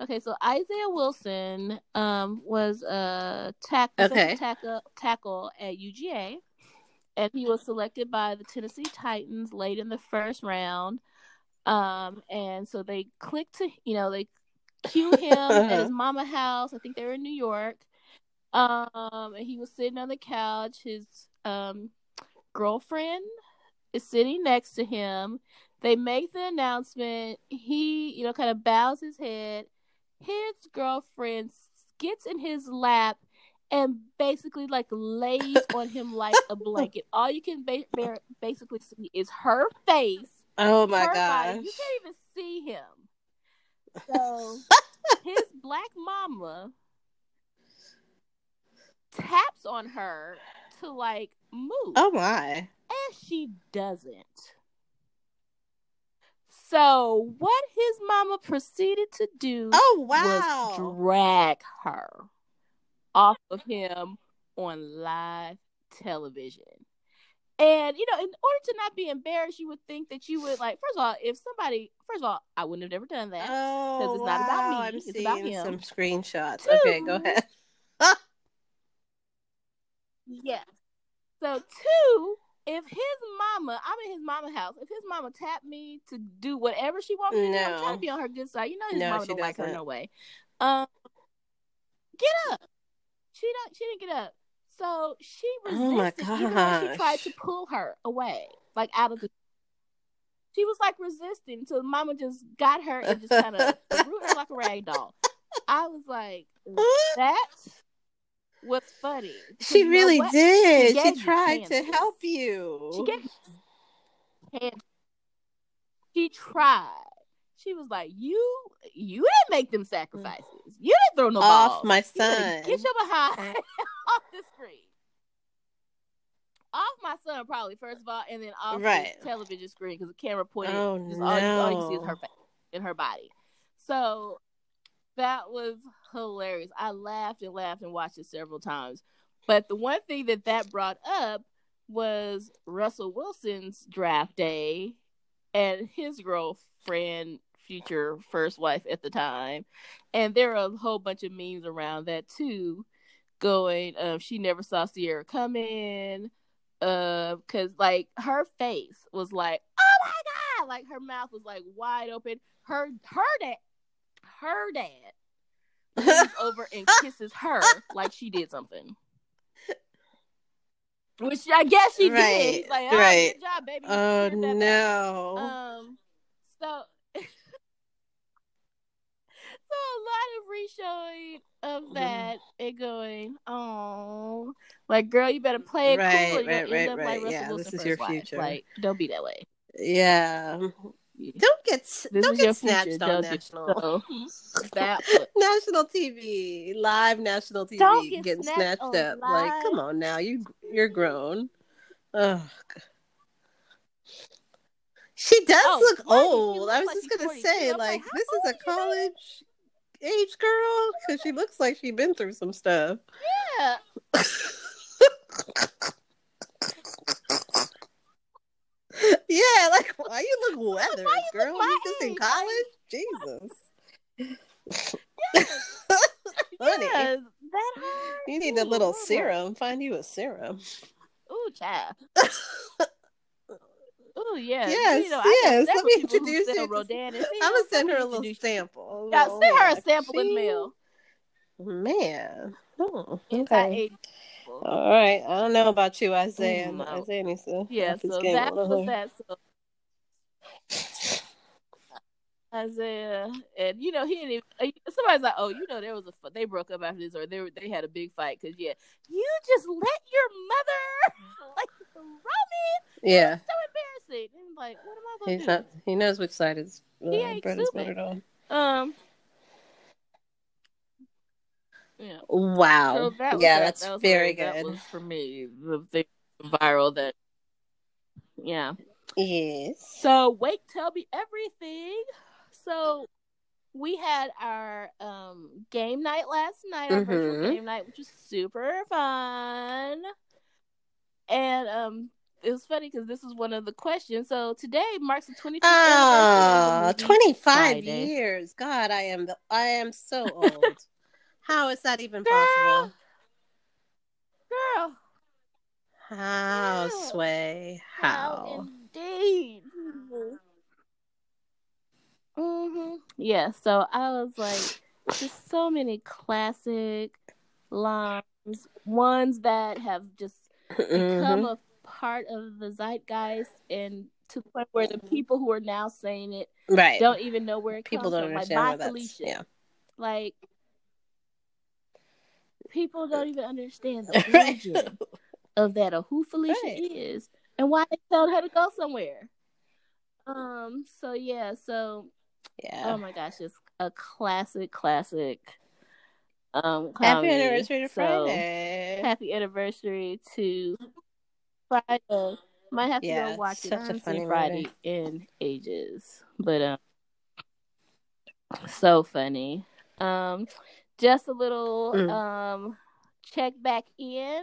Okay, so Isaiah Wilson um, was a tack- Okay. tackle, tackle at UGA, and he was selected by the Tennessee Titans late in the first round. Um, and so they clicked to, you know, they cue him at his mama house. I think they were in New York. Um, and he was sitting on the couch. His um, girlfriend is sitting next to him. They make the announcement. He, you know, kind of bows his head. His girlfriend gets in his lap and basically like lays on him like a blanket. All you can ba- ba- basically see is her face, Oh my god! You can't even see him. So his black mama taps on her to like move. Oh my. And she doesn't. So what his mama proceeded to do Oh wow was drag her off of him on live television. And you know, in order to not be embarrassed, you would think that you would like. First of all, if somebody, first of all, I wouldn't have never done that. Oh, it's not about wow. me, I'm it's seeing about him. some screenshots. Two. Okay, go ahead. Yes. So two, if his mama, I'm in his mama house. If his mama tapped me to do whatever she wants me to do, I'm trying to be on her good side. You know his No, mama don't like her doesn't. no way. Um, get up. She don't. She didn't get up. So she resisted. Oh my when she tried to pull her away, like out of the. She was like resisting, so mama just got her and just kind of threw her like a rag doll. I was like, that was funny. She you really did. She, you tried to help you. She gave and she tried. She was like, "You, you didn't make them sacrifices. You didn't throw no Off balls. my You son. Get your behind uh. off the screen. Off my son, probably first of all, and then off Right. the television screen because the camera pointed. Oh, just all, you, all you see is her face and her body. So that was hilarious. I laughed and laughed and watched it several times. But the one thing that that brought up was Russell Wilson's draft day and his girlfriend, future first wife at the time. And there are a whole bunch of memes around that too, going, she never saw Ciara coming. Uh, cause like her face was like, oh my god, like her mouth was like wide open. Her her her dad leans over and kisses her like she did something. Which I guess she did. Right, He's like, oh, right. good job, baby. Oh cleared back." no. Um, so, so a lot of reshowing Mm-hmm. of that and going, oh, like girl, you better play it Right, cool. Right, gonna end right, up right. like Russell Yeah, Wilson this is your wife. future. Like, don't be that way. yeah. Don't get This don't get snatched future. on national that national TV, live national TV, Don't get getting snatched snatched up. Like, come on now, you you're grown. Ugh. She does Oh, look mind you, she old. I was like just gonna 42. say, like, like, this is a is your baby? college age girl because she looks like she's been through some stuff. yeah. yeah, like why you look weathered, Why you look girl? my You just in college? Jesus. Honey, Yes, that hard. you need a little serum. Find you a serum. Ooh, child. Ooh, yeah. Yes, you know, yes. Let me introduce you. Rodan I'm gonna send her a little sample. Yeah, send her a sample in mail. Man. Oh, okay. All right. I don't know about you, Isaiah. Mm, no. Isaiah needs to Yeah, so that was that. So Isaiah, and you know he didn't. Even, uh, somebody's like, "Oh, you know there was a they broke up after this, or they were, they had a big fight." Because yeah, you just let your mother like Roman. Yeah. So embarrassing. And I'm like, what am I gonna He's do? not he knows which side his uh, He ain't is buttered on. Um. Yeah. Wow. So that yeah, that- that's that very what- That good. was for me the thing viral that. Yeah. Yes. So wait, tell me everything. So we had our um game night last night, our virtual Mhm. game night, which was super fun. And um it was funny because this was one of the questions. So today marks the 25th Ah, anniversary of the movie 25 Friday. years. God, I am the I am so old. How is that even Girl. possible? Girl, How, How? Sway? how How? indeed. hmm Yeah, so I was like, just so many classic lines, ones that have just become Mhm. a part of the zeitgeist, and to the point where the people who are now saying it Right. don't even know where it People comes don't from. Like, understand where that's Felicia. yeah. Like, people don't even understand the origin of that, or who Felicia Right. is, and why they told her to go somewhere. Um. So yeah. So Yeah. oh my gosh, it's a classic, classic. Um. Happy anniversary to So, Friday. happy anniversary to Friday. Might have to Yeah, go watch it. such I a haven't funny seen movie. Friday in ages, but um, so funny. Um, just a little Mm. um check back in.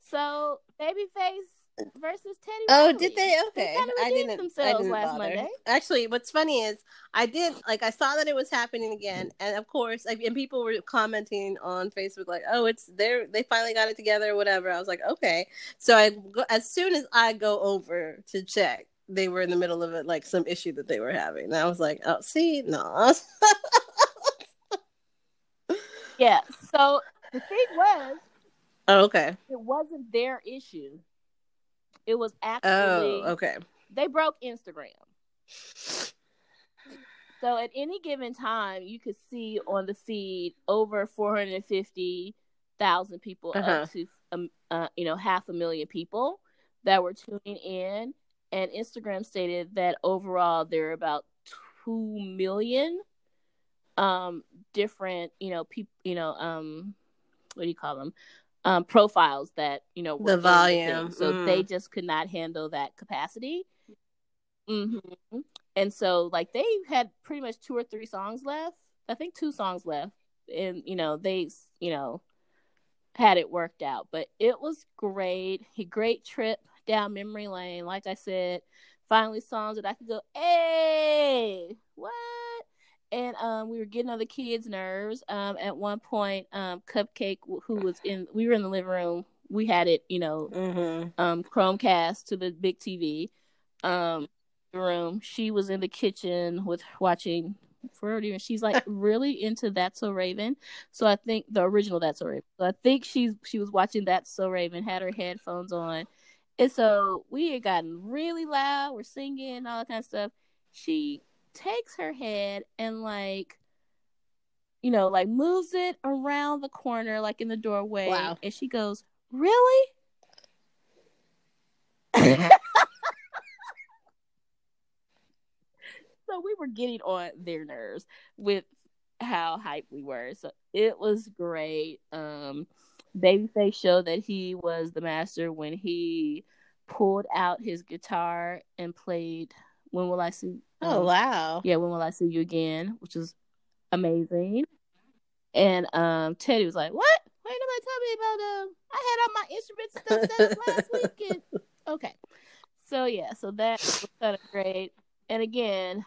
So, Babyface versus Teddy. Oh, Riley. did they? Okay, kinda I didn't. I themselves didn't last bother. Monday. Actually, what's funny is I did like I saw that it was happening again, and of course, like, and people were commenting on Facebook like, "Oh, it's there. They finally got it together, whatever." I was like, "Okay." So I go, as soon as I go over to check, they were in the middle of it, like some issue that they were having. And I was like, "Oh, see, no." Yeah. So the thing was, oh, okay. it wasn't their issue. It was actually Oh, okay. they broke Instagram. So at any given time, you could see on the feed over 450,000 people Uh-huh. up to um, uh, you know half a million people that were tuning in, and Instagram stated that overall there are about two million um different you know people you know um what do you call them? Um profiles that you know The volume, so mm. they just could not handle that capacity. Hmm and so like they had pretty much two or three songs left. I think two songs left. And you know they you know had it worked out. But it was great. A great trip down memory lane. Like i said finally songs that i could go hey what and um, we were getting on the kids' nerves. Um, at one point, um, Cupcake, who was in, we were in the living room. We had it, you know, Mm-hmm. um, Chromecast to the big TV um, room. She was in the kitchen with watching Ferdy, and she's like really into That's So Raven. So I think the original That's So Raven. So I think she's she was watching That's So Raven, had her headphones on, and so we had gotten really loud. We're singing all that kind of stuff. She takes her head and like you know like moves it around the corner like in the doorway Wow. and she goes really? So we were getting on their nerves with how hyped we were. So it was great. Um babyface showed that he was the master when he pulled out his guitar and played when will i see Oh um, wow. yeah, when will I see you again? Which was amazing. And um Teddy was like, What? Why ain't nobody tell me about um I had all my instruments stuff set up last weekend. Okay. So yeah, so that was kind of great. And again,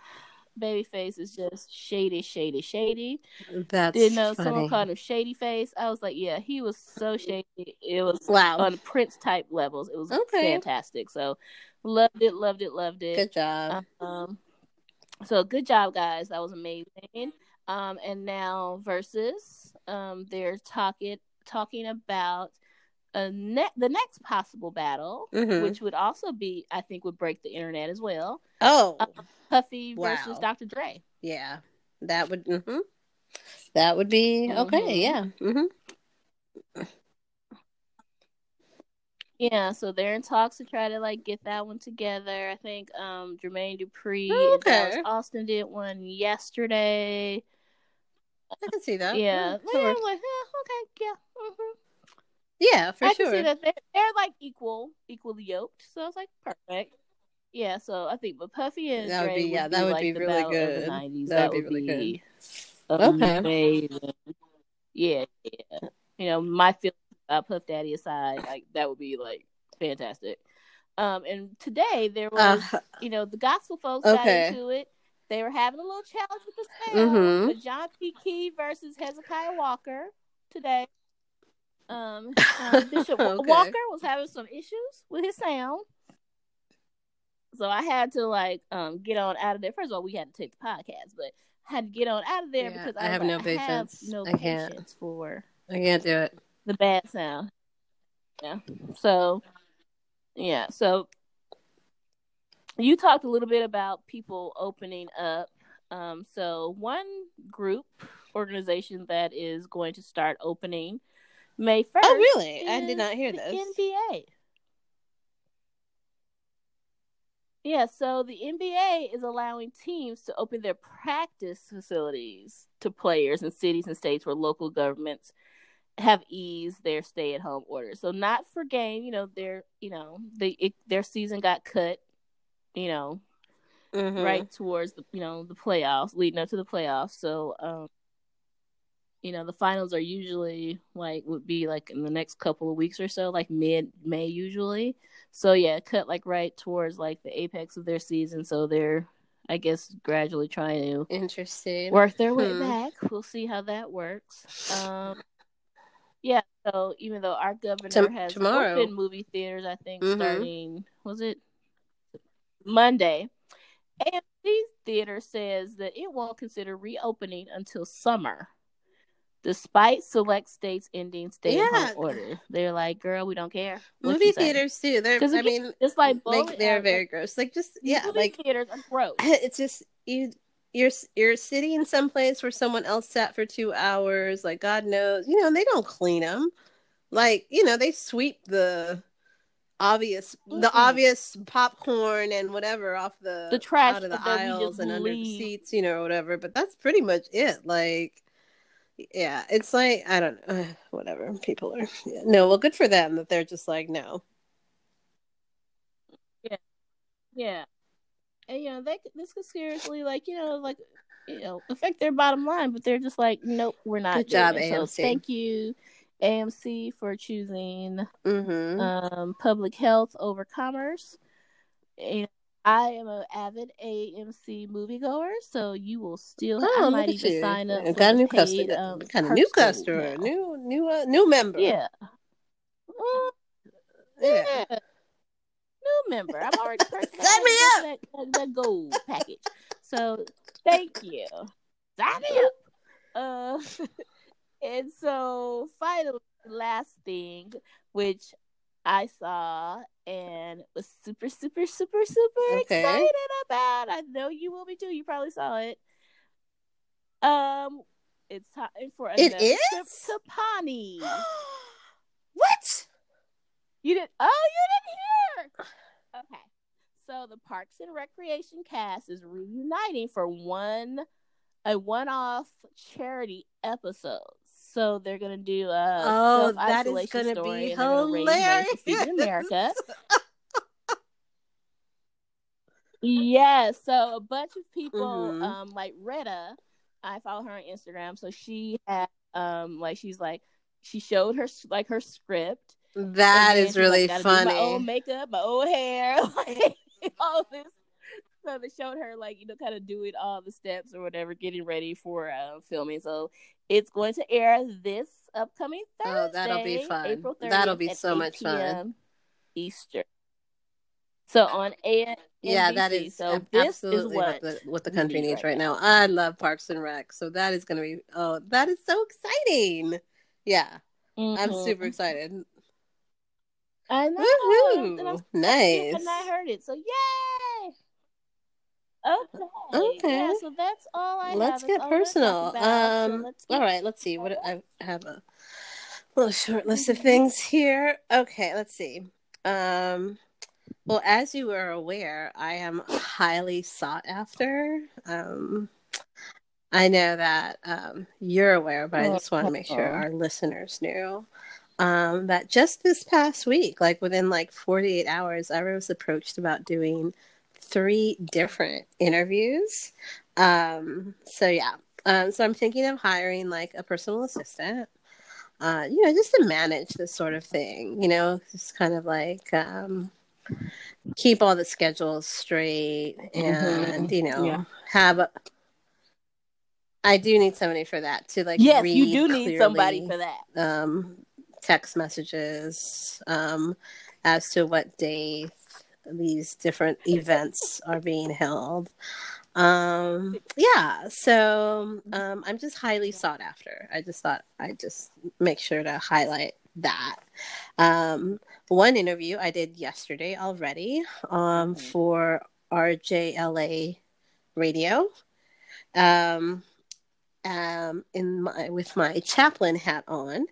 Babyface is just shady, shady, shady. That's Didn't know funny. someone called him Shady Face. I was like, yeah, he was so shady. It was Wow. on Prince type levels. It was Okay. fantastic. So loved it, loved it, loved it. Good job. Um, so good job, guys. That was amazing. Um, and now versus, um, they're talking talking about a ne- the next possible battle, Mhm. which would also be, I think, would break the internet as well. oh, Puffy Wow. versus Dr. Dre. yeah. That would. Mm-hmm. That would be okay. Yeah. Mhm. Yeah. Yeah, so they're in talks to try to like get that one together. I think um Jermaine Dupri Oh, and Dallas. Austin did one yesterday. I can see that. Yeah, Mm, yeah, that I'm like, huh, okay, yeah, hmm yeah, for I sure. can see that they're, they're like equal, equally yoked. So I was like perfect. Yeah, so I think, but Puffy and That would Dre be- yeah, that would like be really battle of good. The 90s. That That, would would be really be Okay. amazing. Yeah, yeah. You know, my feelings about Puff Daddy aside, like that would be like fantastic. Um, and today there was, Uh, you know, the gospel folks Okay. got into it. They were having a little challenge with the sound. Mhm. But John P. Kee versus Hezekiah Walker today. Um, um, Bishop Okay. Walker was having some issues with his sound. So I had to like um get on out of there. First of all, we had to take the podcast, but I had to get on out of there Yeah, because I I, have like, no I have patience. no I can't. patience for I can't do it. The bad sound. Yeah. So yeah, so you talked a little bit about people opening up. Um, so one group organization that is going to start opening May first. Oh, really? I did not hear the this. NBA. Yeah, so the NBA is allowing teams to open their practice facilities to players in cities and states where local governments have eased their stay-at-home orders. So not for game, you know, their you know, they it, their season got cut, you know, Mhm. right towards the you know the playoffs, leading up to the playoffs. So, um, you know, the finals are usually like would be like in the next couple of weeks or so, like mid May usually. So yeah, cut like right towards like the apex of their season. So they're, I guess, gradually trying to Interesting. work their way Hmm. back. We'll see how that works. Um, yeah. So even though our governor has tomorrow. opened movie theaters, I think Mhm. starting was it Monday, AMC Theater says that it won't consider reopening until summer. Despite select states ending stay-at-home Yeah. order, they're like, "Girl, we don't care." What Movie you say? theaters too. They're. I mean, It's like like they're very gross. Like just yeah, movie like theaters are gross. it's just you. You're you're sitting someplace where someone else sat for two hours. Like God knows, you know, and they don't clean them. Like you know, they sweep the obvious the Mm-mm. obvious popcorn and whatever off the The trash out of the aisles and under the seats, you know, or whatever. But that's pretty much it. Like. Yeah, it's like I don't know, whatever. People are yeah. no. Well, good for them that they're just like no. Yeah. Yeah, and you know they this could seriously like you know like you know affect their bottom line, but they're just like, nope, we're not. Good job, it. So AMC. thank you, AMC, for choosing Mm-hmm. um, public health over commerce. And I am an avid AMC moviegoer, so you will still. Oh, I might even you. sign up. Got a new paid, customer. um, kind of new customer, now. new new uh, new member. Yeah. Mm, Yeah. yeah. New member. I'm already purchased Sign me that, that, gold package. So thank you. Sign me up. Uh, and so finally, last thing, which I saw and was super, super, super, super Okay. excited about. I know you will be too. You probably saw it. Um, it's time for It another trip to Pawnee. what? You didn't? Oh, you didn't hear? Okay. So the Parks and Recreation cast is reuniting for one a one-off charity episode. So they're gonna do a Oh, that is gonna be and they're gonna raise money hilarious. for America. Yeah, so a bunch of people, Mhm. um, like Retta, I follow her on Instagram. So she had, um, like she's like, she showed her like her script. That is really like, "Gotta My funny. makeup, my old hair, like all this. So they showed her like you know kind of doing all the steps or whatever, getting ready for uh, filming. So it's going to air this upcoming Thursday. Oh, that'll be fun. April 30th That'll be so much fun. Easter. So on A. Yeah, that is so. absolutely is what, what the what the country needs right right now. now. I love Parks and Rec, so that is gonna be oh, that is so exciting. Yeah, I'm Mhm. super excited. I know. And I'm Nice. And I heard it. So yay! Okay. Okay. Yeah, so that's all I have. let's have. get all personal. about. So Um, let's get all right, let's see. What I have a little short list of things here. Okay, let's see. Um, well, as you are aware, I am highly sought after. Um, I know that um, you're aware, but I just want to make sure Uh-huh. our listeners knew um, that just this past week, like within like 48 hours, I was approached about doing three different interviews. Um, so yeah, um, so I'm thinking of hiring like a personal assistant. Uh, you know, just to manage this sort of thing. You know, just kind of like um, keep all the schedules straight, and Mhm. you know, Yeah. have. A, I do need somebody for that to like. yes, read you do need somebody for that. um, text messages um, as to what day these different events are being held. Um, yeah, so um, I'm just highly sought after. I just thought I'd just make sure to highlight that. Um, one interview I did yesterday already um, Mhm. for RJLA Radio. Um, um, in my with my chaplain hat on,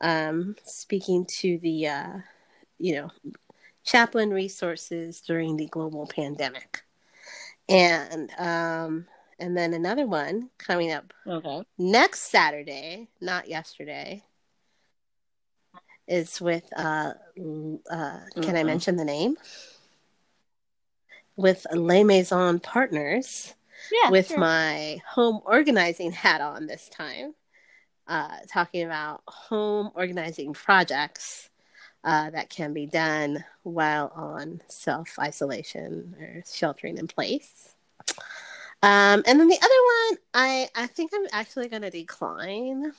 um, speaking to the uh, you know chaplain resources during the global pandemic, and um, and then another one coming up Okay. next Saturday, not yesterday, is with uh, uh can I Mhm. mention the name? With Les Maison Partners Yeah. with sure. my home organizing hat on this time, uh, talking about home organizing projects uh, that can be done while on self isolation or sheltering in place. Um, and then the other one, I I think I'm actually going to decline,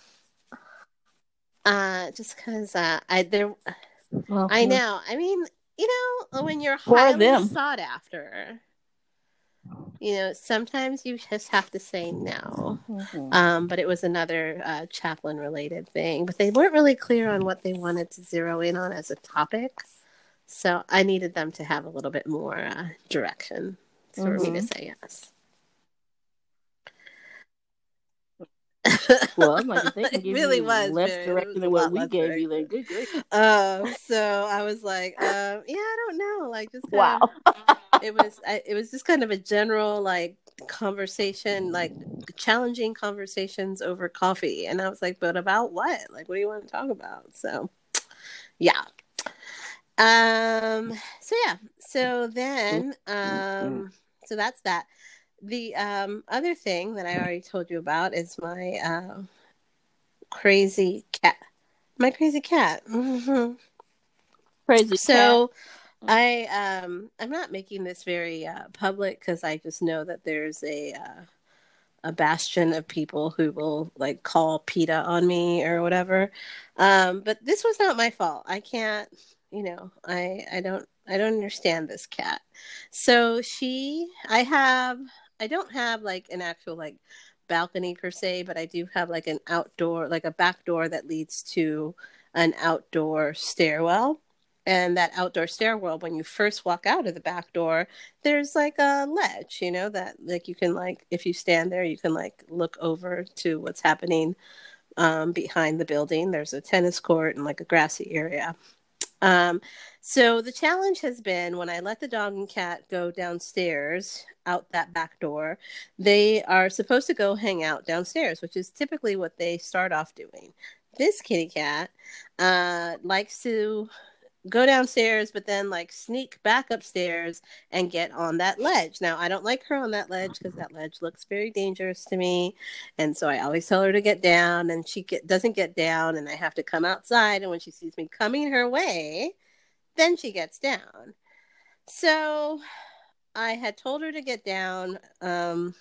uh, just because uh, I there Well, I know. I mean, you know, when you're highly sought after, you know, sometimes you just have to say no. Mhm. Um, but it was another uh, chaplain related thing. But they weren't really clear on what they wanted to zero in on as a topic. So I needed them to have a little bit more uh, direction for me to say yes. Well, I'm like, if they can it give really you was less very- direction than what we gave you, then good grief. Um, so I was like, um, yeah, I don't know, like just kind Wow. of it was I, it was just kind of a general like conversation like challenging conversations over coffee and i was like but about what? Like what do you want to talk about? So yeah. Um so yeah. So then um so that's that the um other thing that i already told you about is my uh, crazy cat my crazy cat Mhm. Crazy. so i um i'm not making this very uh public because i just know that there's a uh a bastion of people who will like call PETA on me or whatever. Um, but this was not my fault. I can't, you know, I I don't I don't understand this cat. So she I have I don't have like an actual like balcony per se, but I do have like an outdoor like a back door that leads to an outdoor stairwell. And that outdoor stairwell, when you first walk out of the back door, there's like a ledge, you know, that like you can like if you stand there, you can like look over to what's happening um, behind the building. There's a tennis court and like a grassy area. Um, so the challenge has been when I let the dog and cat go downstairs out that back door, they are supposed to go hang out downstairs, which is typically what they start off doing. This kitty cat uh, likes to go downstairs, but then like sneak back upstairs and get on that ledge. Now, I don't like her on that ledge because that ledge looks very dangerous to me. And so I always tell her to get down, and she get, doesn't get down, and I have to come outside. And when she sees me coming her way, then she gets down. So I had told her to get down um,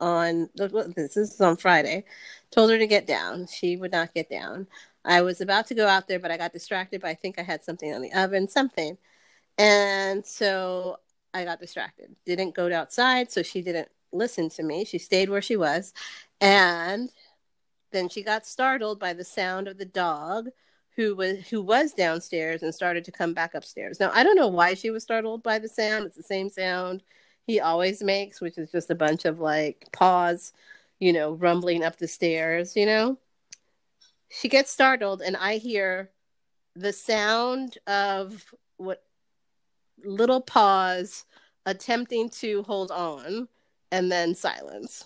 on this is on Friday. Told her to get down. She would not get down. I was about to go out there, but I got distracted. But I think I had something on the oven, something, and so I got distracted. Didn't go outside, so she didn't listen to me. She stayed where she was, and then she got startled by the sound of the dog who was who was downstairs and started to come back upstairs. Now I don't know why she was startled by the sound. It's the same sound he always makes, which is just a bunch of like paws, you know, rumbling up the stairs, you know. She gets startled and I hear the sound of what little paws attempting to hold on and then silence.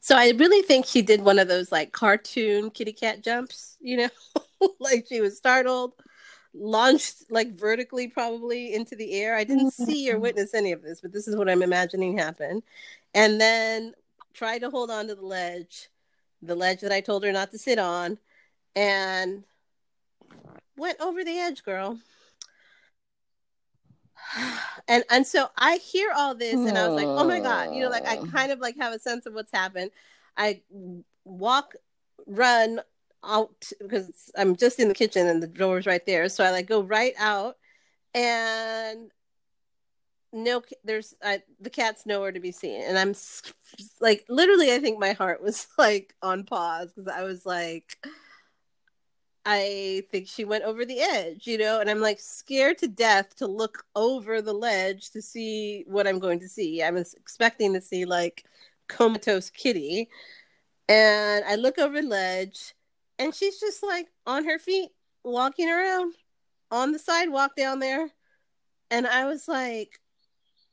So I really think she did one of those like cartoon kitty cat jumps, you know, like she was startled, launched like vertically probably into the air. I didn't see or mm-hmm. witness any of this, but this is what I'm imagining happened. And then tried to hold on to the ledge, the ledge that I told her not to sit on, and went over the edge, girl. And and so I hear all this and I was like, oh my God, you know, like I kind of like have a sense of what's happened. I walk, run out because I'm just in the kitchen and the door's right there. So I like go right out and no there's I, the cat's nowhere to be seen. And i'm like literally i think my heart was like on pause because i was like i think she went over the edge you know? And i'm like scared to death to look over the ledge to see what i'm going to see. I was expecting to see like comatose kitty. And i look over the ledge and she's just like on her feet walking around on the sidewalk down there. And i was like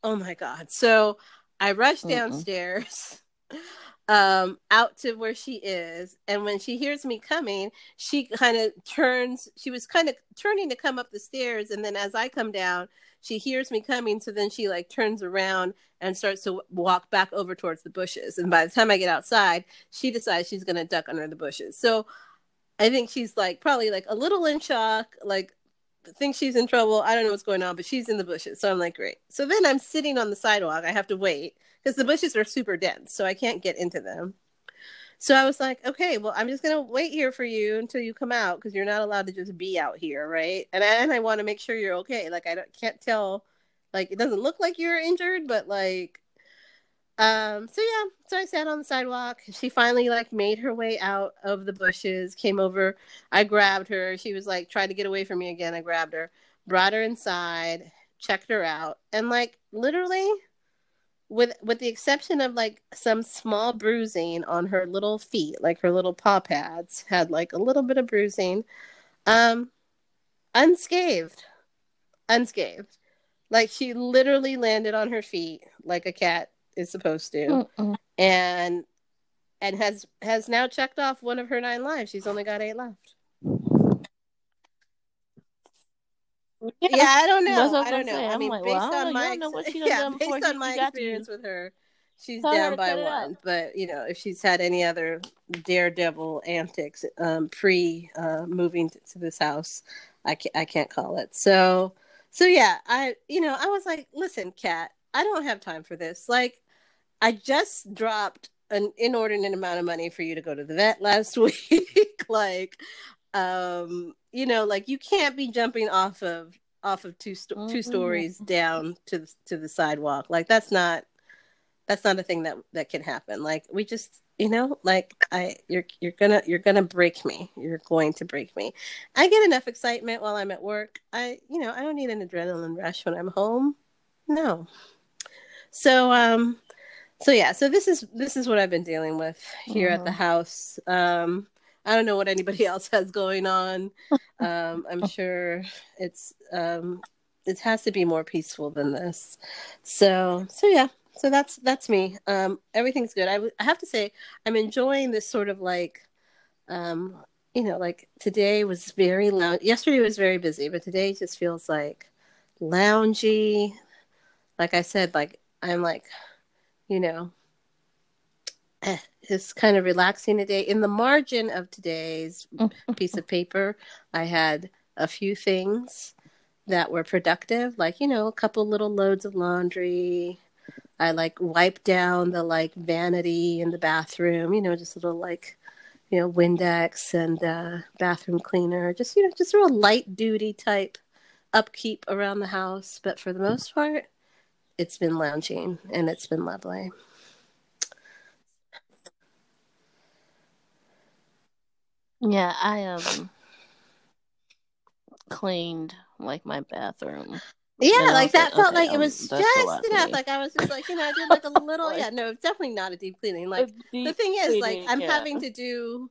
Oh my god. So I rush downstairs um out to where she is. And when she hears me coming, she kind of turns she was kind of turning to come up the stairs. And then as I come down, she hears me coming. So then she like turns around and starts to walk back over towards the bushes. And by the time I get outside, she decides she's going to duck under the bushes. So I think she's like probably like a little in shock, like thinks she's in trouble. I don't know what's going on, but she's in the bushes. So I'm like, great. So then I'm sitting on the sidewalk. I have to wait because the bushes are super dense, so I can't get into them. So I was like, okay, well, I'm just gonna wait here for you until you come out because you're not allowed to just be out here, right? And I, and I want to make sure you're okay. Like I can't tell, like it doesn't look like you're injured, but like um, so yeah, so I sat on the sidewalk. She finally like made her way out of the bushes, came over. I grabbed her. She was like trying to get away from me again. I grabbed her, brought her inside, checked her out, and like literally with with the exception of like some small bruising on her little feet, like her little paw pads had like a little bit of bruising. Um unscathed. Unscathed. Like she literally landed on her feet like a cat is supposed to, Mm-mm. and and has has now checked off one of her nine lives. She's only got eight left. Yeah, yeah I don't know. I don't know. Say. I mean, like, based well, on my yeah, based on my experience with her, she's Tell down by one. But you know, if she's had any other daredevil antics um, pre uh, moving to this house, I can't, I can't call it. So, so yeah, I you know, I was like, listen, Cat, I don't have time for this. Like, I just dropped an inordinate amount of money for you to go to the vet last week. like, um, you know, like you can't be jumping off of off of two sto- mm-hmm. two stories down to the, to the sidewalk. Like that's not that's not a thing that that can happen. Like we just you know like i you're you're gonna you're gonna break me you're going to break me i get enough excitement while i'm at work i you know i don't need an adrenaline rush when i'm home no so um so yeah so this is this is what i've been dealing with here at the uh-huh. house. Um i don't know what anybody else has going on. Um i'm sure it's um it has to be more peaceful than this. So so yeah so that's that's me. Um everything's good. I, w- I have to say i'm enjoying this sort of like um you know like today was very loud yesterday was very busy but today just feels like loungy. Like i said like i'm like you know, eh, it's kind of relaxing today. In the margin of today's piece of paper, I had a few things that were productive, like, you know, a couple little loads of laundry. I like wiped down the like vanity in the bathroom, you know, just a little like, you know, Windex and uh, bathroom cleaner, just, you know, just a real light duty type upkeep around the house. But for the most part, it's been lounging and it's been lovely. Yeah, I um cleaned like my bathroom. Yeah, like that felt okay, like it was um, just enough. Like I was just like, you know, I did like a little like, yeah, no, definitely not a deep cleaning. Like deep the thing is, like I'm yeah. having to do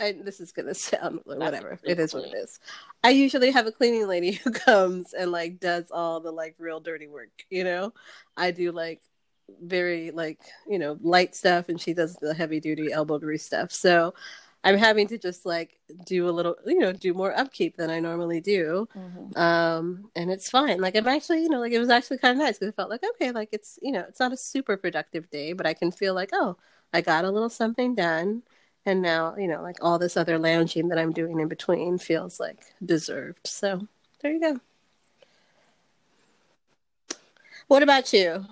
and this is gonna sound whatever. It is what it is. I usually have a cleaning lady who comes and like does all the like real dirty work, you know? I do like very like you know light stuff, and she does the heavy duty elbow grease stuff. So I'm having to just like do a little, you know, do more upkeep than I normally do. Mm-hmm. Um, and it's fine. Like I'm actually, you know, like it was actually kind of nice because it felt like, okay, like it's, you know, it's not a super productive day, but I can feel like, oh, I got a little something done. And now, you know, like all this other lounging that I'm doing in between feels like deserved. So there you go. What about you?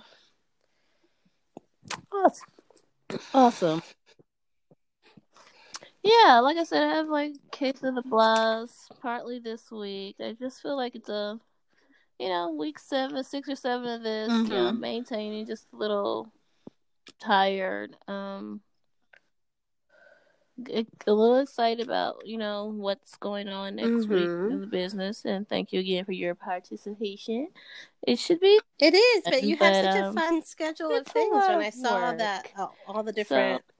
Awesome. Awesome. Yeah, like I said, I have like case of the blast partly this week. I just feel like it's a, you know, week seven, six or seven of this. Mm-hmm. You know, mm-hmm. maintaining just a little tired. Um, a little excited about you know what's going on next mm-hmm. week in the business and thank you again for your participation it should be it is but you have such um, a fun schedule of things when i saw work. that oh, all the different so,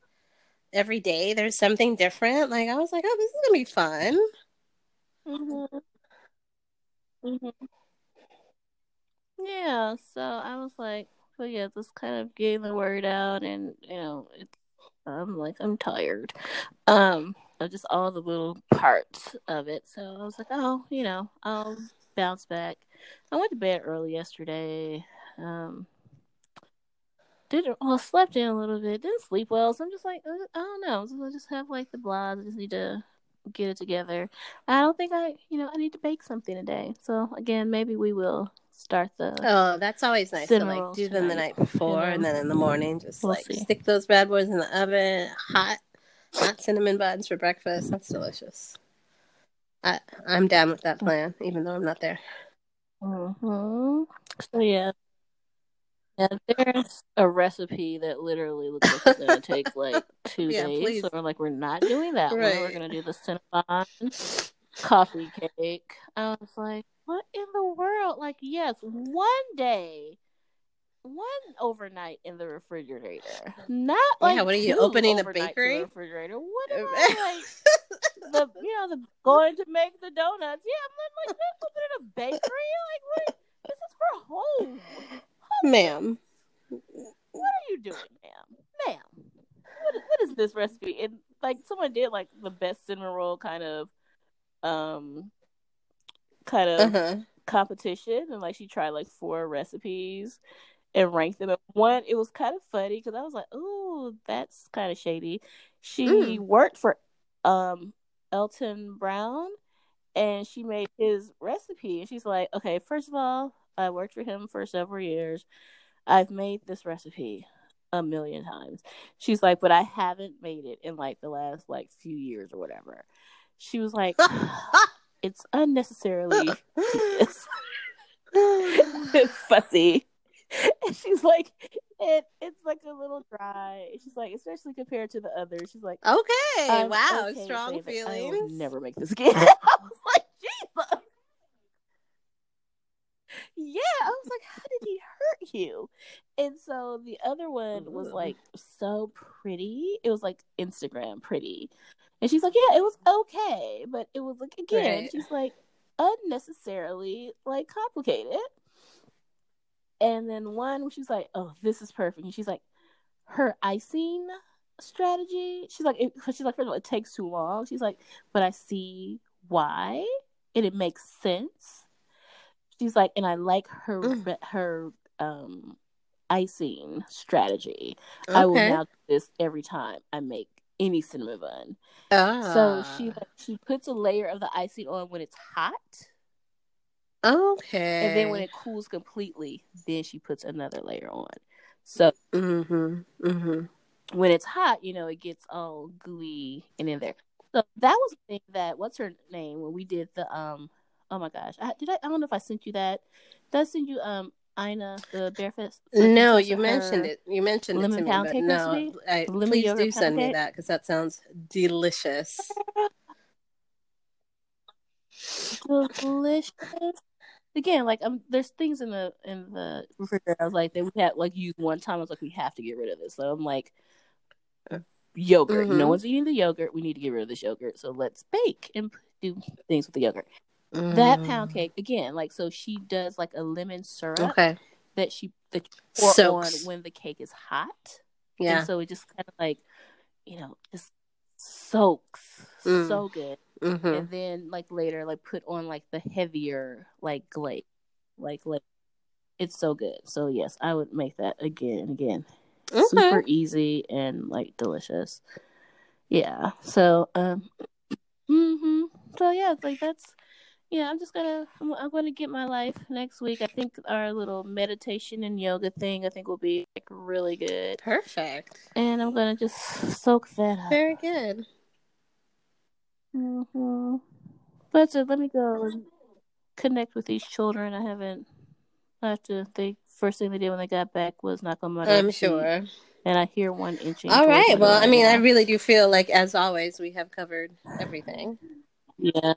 every day there's something different. Like I was like, oh, this is gonna be fun. Mm-hmm. Mm-hmm. Yeah, so I was like, but yeah, just kind of getting the word out, and you know, it's I'm like I'm tired, um, of just all the little parts of it. So I was like, oh, you know, I'll bounce back. I went to bed early yesterday. Um, didn't well slept in a little bit, didn't sleep well. So I'm just like, uh, I don't know. So I just have like the blahs. I just need to get it together. I don't think I, you know, I need to bake something today. So again, maybe we will start the. Oh, that's always nice to like do them the night before, and then in the morning just we'll like see. stick those bad boys in the oven, hot, hot cinnamon buns for breakfast. That's delicious. I I'm down with that plan, even though I'm not there. Mm-hmm. So yeah, yeah, there's a recipe that literally looks like it's gonna take like two yeah, days. Please. So we're like, we're not doing that right. We're gonna do the Cinnabon coffee cake. I was like, what in the world? Like, yes, one day, one overnight in the refrigerator. Not like yeah. What are you opening the bakery? refrigerator. What am I like? the you know the going to make the donuts. Yeah, I'm like, opening a bakery. Like, what? This is for home ma'am. What are you doing, ma'am? Ma'am, what is, what is this recipe? And like someone did like the best cinnamon roll kind of, um, kind of uh-huh. competition, and like she tried like four recipes and ranked them. one, it was kind of funny because I was like, "Oh, that's kind of shady." She mm. worked for um Alton Brown, and she made his recipe, and she's like, "Okay, first of all, I worked for him for several years. I've made this recipe a million times. She's like, but I haven't made it in like the last like few years or whatever. She was like, it's unnecessarily it's, it's fussy. And she's like, it it's like a little dry. She's like, especially compared to the others. She's like, okay, wow, okay strong feelings. never make this again. I was like, Jesus yeah, I was like, how did he hurt you? And so the other one was like so pretty. It was like Instagram pretty. And she's like, yeah, it was okay. But it was like, again, right. she's like, unnecessarily like complicated. And then one, she's like, oh, this is perfect. And she's like, her icing strategy. She's like, it, she's like, first of all, it takes too long. She's like, but I see why, and it makes sense she's like, and I like her mm. her um icing strategy. Okay. I will now do this every time I make any cinnamon bun. Ah. So she she puts a layer of the icing on when it's hot. Okay. And then when it cools completely, then she puts another layer on. So mm-hmm, mm-hmm. when it's hot, you know, it gets all gooey and in there. So that was the thing that what's her name when we did the um Oh my gosh, I, did I? I don't know if I sent you that. Did I send you um Ina the barefoot? No, you mentioned it. You mentioned lemon it to pound me, cake no. I, please do send me that because that sounds delicious. delicious. Again, like um, there's things in the in the refrigerator. I was like, that we had like used one time. I was like, we have to get rid of this. So I'm like, yogurt. Mm-hmm. No one's eating the yogurt. We need to get rid of this yogurt. So let's bake and do things with the yogurt. Mm. That pound cake again, like so she does like a lemon syrup. Okay. that she you pour Soaks. on when the cake is hot. Yeah. And so it just kind of like, you know, just soaks Mm. so good. hmm And then like later, like put on like the heavier like glaze, like like it's so good. So yes, I would make that again and again. Okay. Super easy and like delicious. Yeah. So um. Mm-hmm. So yeah, it's like that's. Yeah, I'm just gonna. I'm, I'm gonna get my life next week. I think our little meditation and yoga thing. I think will be like really good, Perfect. and I'm gonna just soak that up. Very good. hmm But so let me go and connect with these children. I haven't. I have to. think. first thing they did when they got back was knock on my door. I'm sure. And I hear one inching. All right. Well, I mean, I really do feel like, as always, we have covered everything, yeah.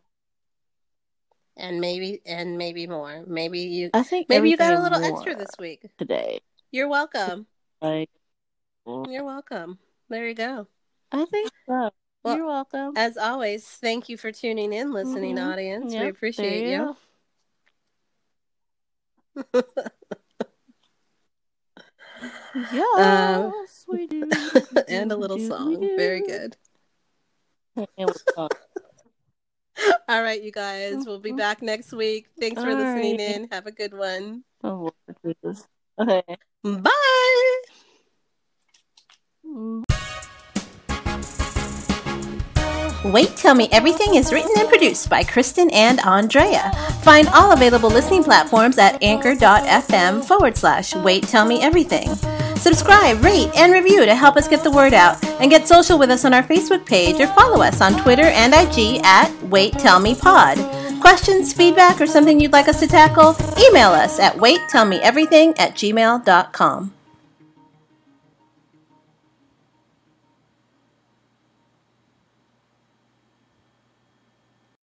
And maybe, and maybe more. Maybe you, I think maybe you got a little extra this week. today. You're welcome. Like You're welcome. There you go. I think so. Well, You're welcome. As always, thank you for tuning in, listening Mhm. audience. we appreciate you. Yes, we do. and a little song. Very good. And we song. All right, you guys. We'll be Mhm. back next week. Thanks for All listening right. in. Have a good one. Oh, Jesus. Okay. Bye. Wait Tell Me Everything is written and produced by Kristen and Andrea. Find all available listening platforms at anchor.fm forward slash Wait Tell Me Everything. Subscribe, rate, and review to help us get the word out, and get social with us on our Facebook page or follow us on Twitter and IG at Wait Tell Me Pod. Questions, feedback, or something you'd like us to tackle? Email us at waittellmeeverything at gmail.com.